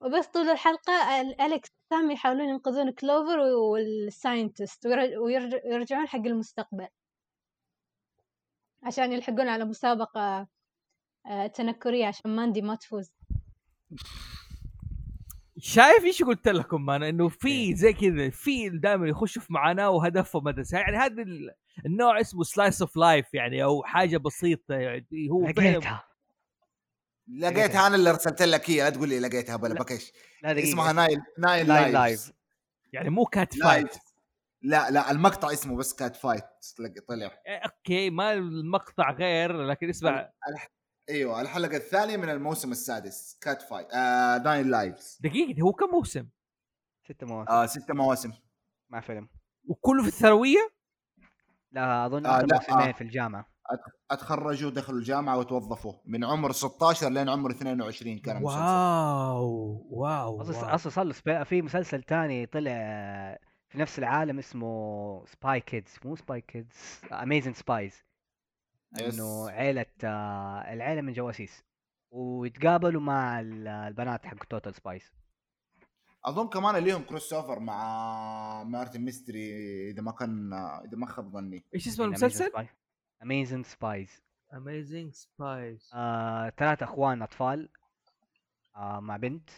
وبس طول الحلقة أل- أليكس سام يحاولون ينقذون كلوفر وال scientist وير- ويرج- ويرجعون حق المستقبل. عشان يلحقون على مسابقة آه، تنكرية عشان ماندي ما تفوز. شايف إيش قلت لكم أنا؟ إنه في إيه. زي كذا في دائما يخشوا في معاناة وهدفهم مدرسه يعني هذا ال- النوع اسمه slice of life يعني أو حاجة بسيطة يعني هو لقيتها. لقيتها. أنا اللي ارسلت لك إياها. لا تقول لي لقيتها بلا لا. بكش اسمها nine nine life life يعني مو cat fight لا لا المقطع اسمه بس cat fight طلع. okay ما المقطع غير لكن اسمع. أيوه الحلقة الثانية من الموسم السادس cat fight آه nine lives دقيقة هو كم موسم؟ ستة مواسم. آه ست مواسم. مع فيلم. وكله في الثانوية؟ لا أظن آه، لا، موسمين آه. في الجامعة. أتخرجوا دخلوا الجامعة وتوظفوا. من عمر 16 لين عمر 22 كان wow wow, أصلا. أصلا صار له سبي- في مسلسل تاني طلع في نفس العالم اسمه Spy Kids مو Spy Kids Amazing Spiez. إنه عيلة آه، العيلة من جواسيس ويتقابلوا مع ال- البنات حق Totally Spies أظن كمان ليهم crossover مع Martin Mystery إذا ما كان إذا ما خاب ظني. إيش اسم المسلسل؟ Amazing Spiez اميزنج سبايس آه، ثلاثة أخوان أطفال آه، مع بنت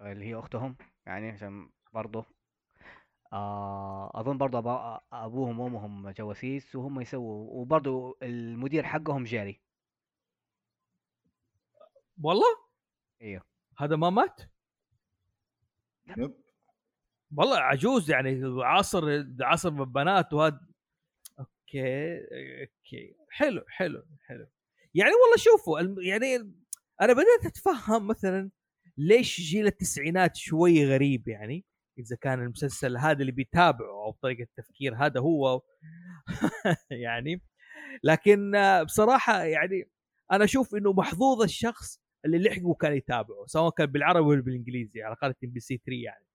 اللي هي أختهم يعني عشان برضه آه، أظن برضه أبا- أبوهم وأمهم جواسيس وهم يسووا وبرضه المدير حقهم جيري والله؟ إيوه. هذا ما مات؟ والله عجوز يعني عصر عصر بنات وهذا okay okay. حلو حلو حلو. يعني والله شوفوا يعني أنا بدأت أتفهم مثلا ليش جيل التسعينات شوي غريب يعني. إذا كان المسلسل هذا اللي بيتابعه أو طريقة التفكير هذا هو. يعني لكن آه، بصراحة يعني أنا أشوف إنه محظوظ الشخص اللي لحقه وكان يتابعه سواء كان بالعربي ولا بالإنجليزي على قناه MBC 3 يعني.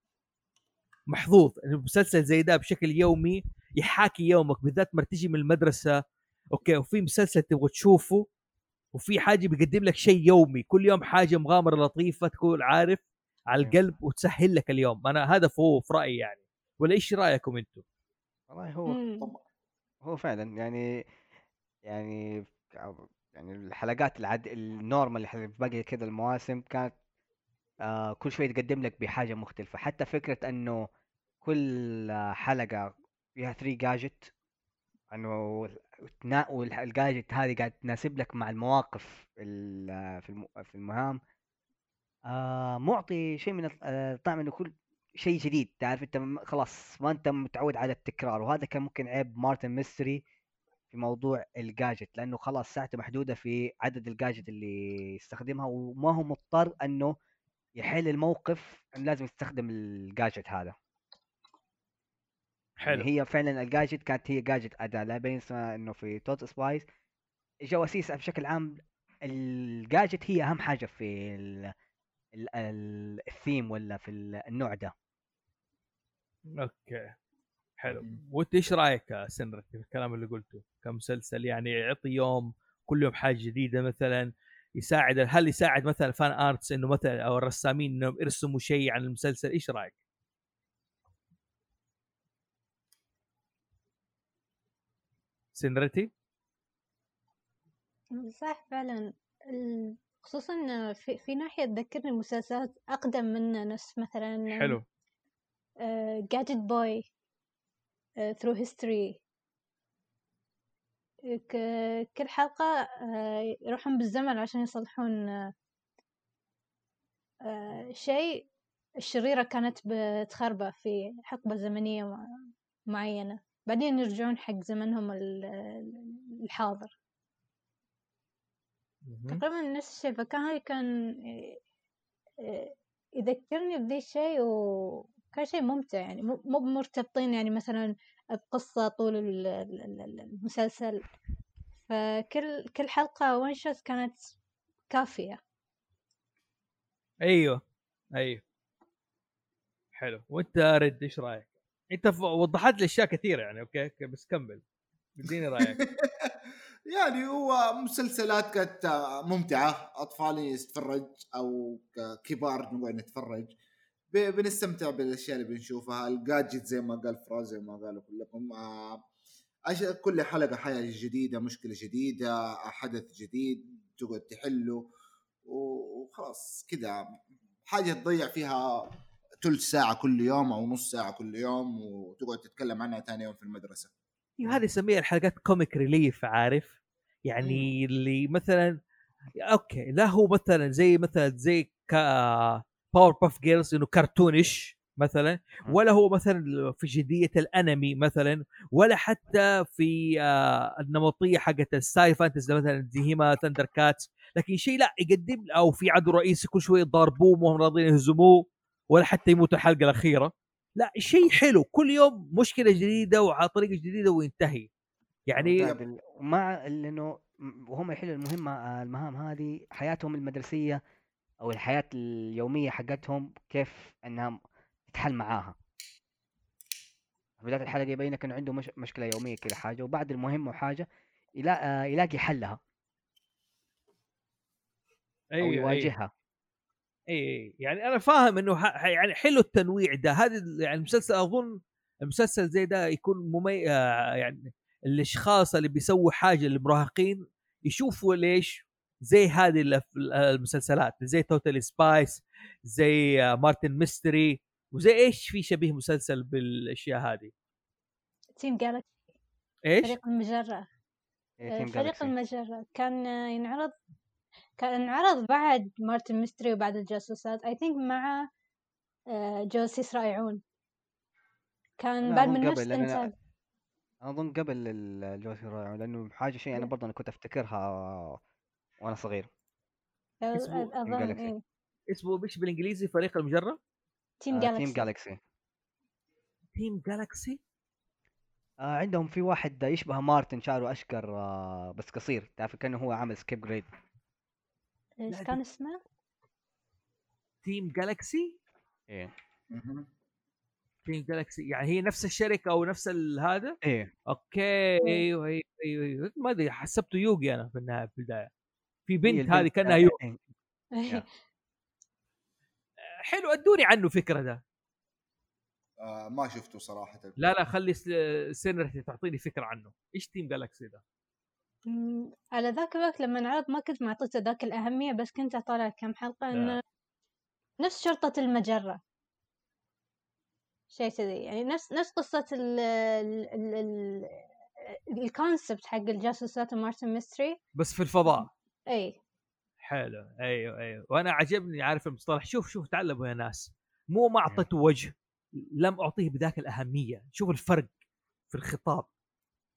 محظوظ إنه مسلسل زي ده بشكل يومي يحاكي يومك بالذات ما تجي من المدرسة okay وفي مسلسل تبغى تشوفه وفي حاجة بيقدم لك شيء يومي كل يوم حاجة مغامرة لطيفة تكون عارف؟ على القلب وتسهل لك اليوم. أنا هذا هو في رأيي يعني. ولا إيش رأيكم أنتم؟ والله هو مم. هو فعلا يعني يعني يعني الحلقات العاد النورمال اللي باقي كذا المواسم كانت آه كل شوي تقدم لك بحاجة مختلفة. حتى فكرة إنه كل حلقة فيها 3 جاجت إنه الجاجت هذه قاعد تناسب لك مع المواقف ال- في الم- في المهام. آه معطي شيء من الط- آه، الطعم إنه كل شيء جديد تعرف أنت خلاص ما أنت متعود على التكرار. وهذا كان ممكن عيب Martin Mystery في موضوع الجاجت لأنه خلاص ساعته محدودة في عدد الجاجت اللي يستخدمها وما هو مضطر أنه يحل الموقف إنه لازم يستخدم الجاجت هذا. حلو. يعني هي فعلا الجاجت كانت هي جاجت أداة لا بين إنه في Totally Spies. الجواسيس بشكل عام الجاجت هي أهم حاجة في الثيم ولا في ال- النوع ده. okay. حلو. وأنت إيش رأيك يا سنرة في الكلام اللي قلته؟ كمسلسل يعني يعطي يوم كل يوم حاجة جديدة مثلا يساعد هل يساعد مثلا fan arts إنه مثلا أو الرسامين إنهم يرسموا شيء عن المسلسل؟ إيش رأيك؟ سنرتي صح فعلا. ال- خصوصا في, في ناحية تذكرني مسلسلات أقدم منه نفس مثلا حلو. Gadget Boy through history كل حلقة آه، يروحون بالزمن عشان يصلحون آه، آه، شيء الشريرة كانت بتخربه في حقبة زمنية مع- معينة. بعدين يرجعون حق زمنهم ال- ال- الحاضر. تقريبا نفس الشيء فكان هاي كان إيه، إيه، يذكرني بذي الشيء وكان شيء ممتع يعني مو مو مرتبطين يعني مثلا بقصة طول ال- ال- ال- المسلسل. فكل كل حلقة وان شوت كانت كافية. أيوه أيوه. حلو. وأنت رد إيش رأيك؟ أنت ف- وضحت لي أشياء كثيرة يعني okay؟ بس كمل. اديني رأيك. يعني هو مسلسلات كانت ممتعة. اطفال يتفرج أو كبار نقعد نتفرج. بنستمتع بالأشياء اللي بنشوفها. ال gadget زي ما قال فراز زي ما قالوا كلكم. آه، كل حلقة حياة جديدة مشكلة جديدة حدث جديد تقعد تحله. وخلاص كذا حاجة تضيع فيها ثلث ساعة كل يوم أو نص ساعة كل يوم وتقعد تتكلم عنها ثاني يوم في المدرسة. هذه يسميها الحلقات comic relief عارف؟ يعني اللي مثلا okay لا هو مثلا زي مثلا زي Powerpuff Girls إنه cartoonish مثلا ولا هو مثلا في جدية الأنمي مثلا ولا حتى في آه النمطية حقت ال sci fantasy مثلا زي He-Man ThunderCats لكن شيء لا يقدم أو في عدو رئيسي كل شوية يضاربوه وهم راضيين يهزموه ولا حتى يموت الحلقة الأخيرة. لا شيء حلو كل يوم مشكلة جديدة وعلى طريقة جديدة وينتهي. يعني ومع لأنه وهم يحلوا المهمة المهام هذه حياتهم المدرسية أو الحياة اليومية حقتهم كيف إنها تتحل معاها. في بدايه الحلقة يبين لك إنه عنده مش مشكلة يومية كذا حاجة وبعد المهمه وحاجة يلا... آه، يلاقي حلها. أو أيوه أيوه. يواجهها. إي. يعني أنا فاهم إنه ح... يعني حلو التنويع ده. هذا ال- يعني المسلسل أظن المسلسل زي ده يكون ممي... آه يعني الأشخاص اللي بيسووا حاجة للمراهقين يشوفوا ليش زي هذه المسلسلات زي Totally Spies زي آه، Martin Mystery وزي إيش في شبيه مسلسل بالأشياء هذه؟ Team Galaxy إيش؟ فريق المجرة. إيه، team فريق. المجرة. كان ينعرض كان انعرض بعد Martin Mystery وبعد الجاسوسات I think مع آه، جواسيس رائعون كان بعد من نفس أنا أظن قبل ال- الجوسي الرائع لأنه حاجة شيء أنا. برضه أنا كنت أفتكرها وأنا صغير. اسمه أظن Galaxy. إيه. اسمه إيش بالإنجليزي فريق المجرة؟ Team Galaxy Team Galaxy Team Galaxy آه عندهم في واحد يشبه Martin شعره أشقر آه بس قصير. تعرف كأنه هو عامل سكيب جريد إيش كان اسمه؟ تيم جالكسي إيه. Team Galaxy يعني هي نفس الشركة أو نفس ال- هذا إيه. okay أيوه أيوه أيوه, أيوه. ما أدري حسبته يوغي أنا في النهاية في البداية. في بنت هذه كأنها آه، يوغي. إيه. حلو أدوني عنه فكرة ده. آه ما شفته صراحة. لا لا خلي Serenity تعطيني فكرة عنه. إيش Team Galaxy ده؟ على ذاك الوقت لما انعرض ما كنت معطيته ذاك الأهمية بس كنت أطالع كم حلقة إنه نفس شرطة المجرة. شيء كذي يعني نفس نفس قصة ال ال ال حق الجاسوسات و Martin Mystery. بس في الفضاء. إي. حلو. أيوه أيوه. وأنا عجبني عارف المصطلح؟ شوف شوف تعلموا يا ناس. مو ما أعطيته وجه لم أعطيه بذاك الأهمية. شوف الفرق في الخطاب.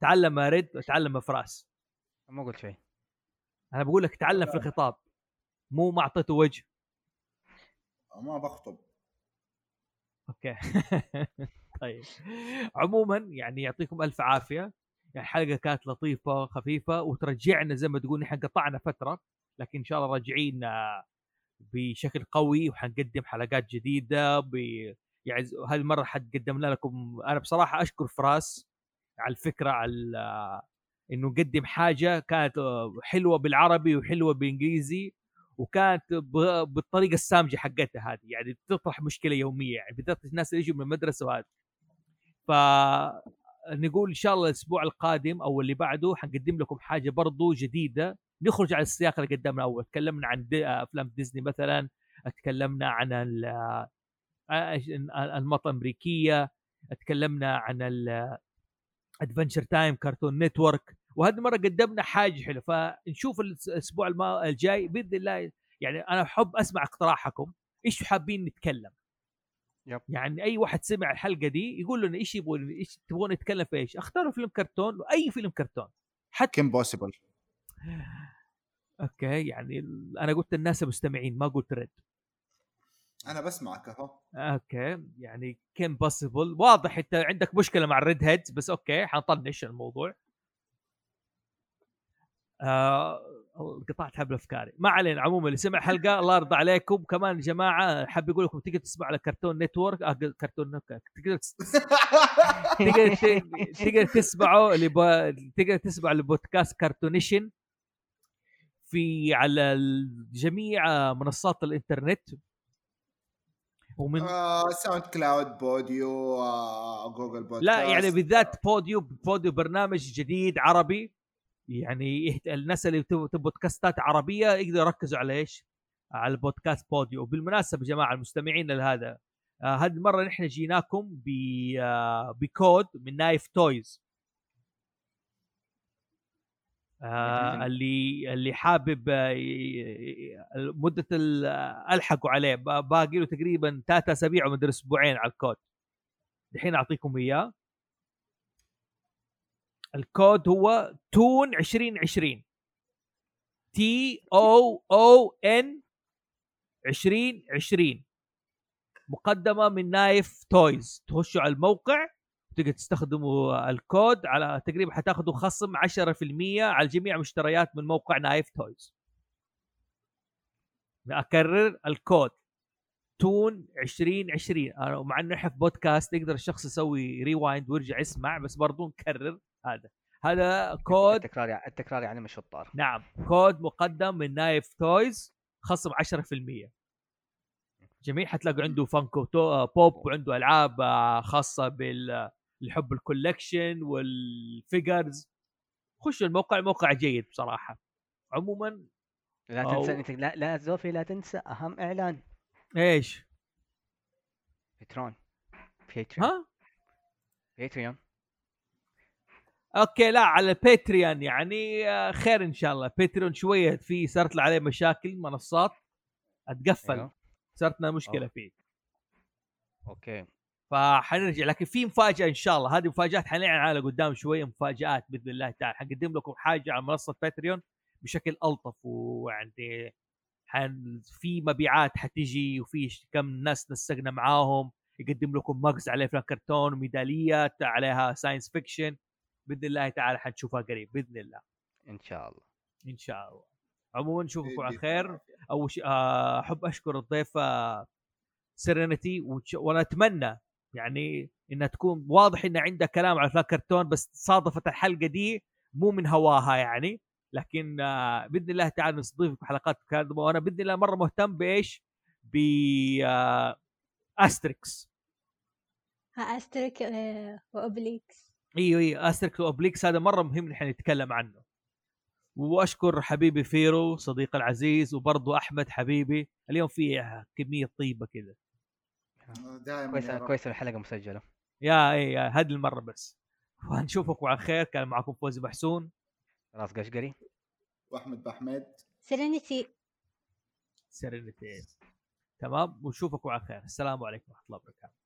تعلم ريد وتعلم فراس. ما قلت شيء. أنا بقول لك تعلم في الخطاب. مو ما أعطيته وجه. ما بخطب. okay. طيب. عموما يعني يعطيكم ألف عافية. يعني الحلقة كانت لطيفة خفيفة وترجعنا زي ما تقول نحن قطعنا فترة لكن إن شاء الله راجعين آه، بشكل قوي وحنقدم حلقات جديدة. ب يعني هذه المره حقدمنا لكم. أنا بصراحة أشكر فراس على الفكرة على إنه نقدم حاجة كانت آه، حلوة بالعربي وحلوة بالإنجليزي وكانت بالطريقة السامجة حقتها هذه. يعني تطرح مشكلة يومية يعني بالذات الناس اللي يجوا من المدرسة وهذا. ف نقول إن شاء الله الأسبوع القادم أو اللي بعده حنقدم لكم حاجة برضو جديدة. نخرج على السياق اللي قدمنا اول تكلمنا عن دي أفلام ديزني مثلا تكلمنا عن آه، المطة الامريكيه تكلمنا عن Adventure Time Cartoon Network وهذه المرة قدمنا حاجة حلوة. فنشوف الأسبوع الجاي بإذن الله. يعني أنا أحب أسمع اقتراحكم. إيش حابين نتكلم؟ yep. يعني أي واحد سمع الحلقة دي يقول لنا إيش يبغون إيش تبغون نتكلم في إيش. أختاروا فيلم كرتون أي فيلم كرتون. حتى كيم بوسيبل أوكي يعني أنا قلت الناس المستمعين ما قلت ريد أنا بسمعك أهو. okay يعني Kim Possible واضح أنت عندك مشكلة مع ال redheads بس okay حنطنش الموضوع. آه قطعت حبل أفكاري. ما علينا عموما اللي سمع حلقة الله يرضى عليكم. كمان يا جماعة حاب يقول لكم تقدر تسمع على Cartoon Network آه Cartoon Network تقدر تقدر تقدر ب- تقدر تسمع البودكاست Cartoonation في على جميع منصات الإنترنت. ومن آه SoundCloud Podeo آه Google Podcast لا يعني بالذات Podeo Podeo برنامج جديد عربي. يعني الناس اللي تبغى تبغى بودكاستات عربية يقدروا يركزوا على إيش؟ على البودكاست Podeo. وبالمناسبة يا جماعة المستمعين لهذا آه هذه المرة نحن جيناكم ب آه بكود من نايف Toys. آه اللي اللي حابب آه، مدة ال- ألحقوا عليه. باقي له تقريبا ثلاثة أسابيع ومدري أسبوعين على الكود. الحين أعطيكم إياه. الكود هو Toon 2020 T O O N 2020 مقدمة من نايف Toys. تخشوا على الموقع. تقدر تستخدموا الكود على تقريبا حتاخذوا خصم 10% على جميع مشتريات من موقع نايف Toys أكرر الكود. Toon 2020 أنا مع إنه إحنا في بودكاست يقدر الشخص يسوي rewind ويرجع يسمع بس برضو نكرر هذا. هذا كود التكرار التكرار يعلم الشطار. نعم. كود مقدم من نايف Toys خصم 10% جميع حتلاقوا عنده Funko تو- بوب وعنده ألعاب آه، خاصه بالحب ال collection وال figures خشوا الموقع الموقع جيد بصراحة. عموما لا أو- تنسى انت لا لا فوزي لا تنسى أهم إعلان. إيش؟ Patreon Patreon ها؟ Patreon okay لا على Patreon يعني آه، خير إن شاء الله. Patreon شوية في صارت عليه مشاكل منصات. أتقفل. أيوه. صارت لنا مشكلة أوه. فيه. okay. فحنرجع لكن في مفاجأة إن شاء الله. هذه مفاجآت حنعلن عنها قدام شوية مفاجآت بإذن الله تعالى. حنقدم لكم حاجة على منصة Patreon بشكل ألطف ويعني حن في مبيعات حتيجي وفي كم ناس نسقنا معاهم. يقدم لكم mugs عليه أفلام كرتون وميداليات عليها science fiction بإذن الله تعالى حنشوفها قريب بإذن الله. إن شاء الله. إن شاء الله. عموما نشوفكم على خير. أول شيء آه، أحب أشكر الضيفة Serenity وأنا أتمنى يعني إنها تكون واضح ان عندها كلام على افلام كرتون بس صادفت الحلقة دي مو من هواها يعني. لكن آه، بإذن الله تعالى نستضيفك في حلقات قادمه وأنا بإذن الله مرة مهتم بإيش؟ ب آه، استريكس ها أسترك آه، و Obelix. إيوه إيوه Asterix و Obelix. هذا مرة مهم نحن نتكلم عنه. وأشكر حبيبي فيرو صديقي العزيز وبرضه أحمد حبيبي. اليوم في كمية طيبة كذا دائما كويس يا رب. كويس الحلقة مسجلة. يا اي يا هذه المرة بس. ونشوفكم على خير. كان معكم فوزي محسون راس قشقري. وأحمد بحمد سيرينيتي سيرينيتي تمام ونشوفكم على خير. السلام عليكم ورحمة الله وبركاته.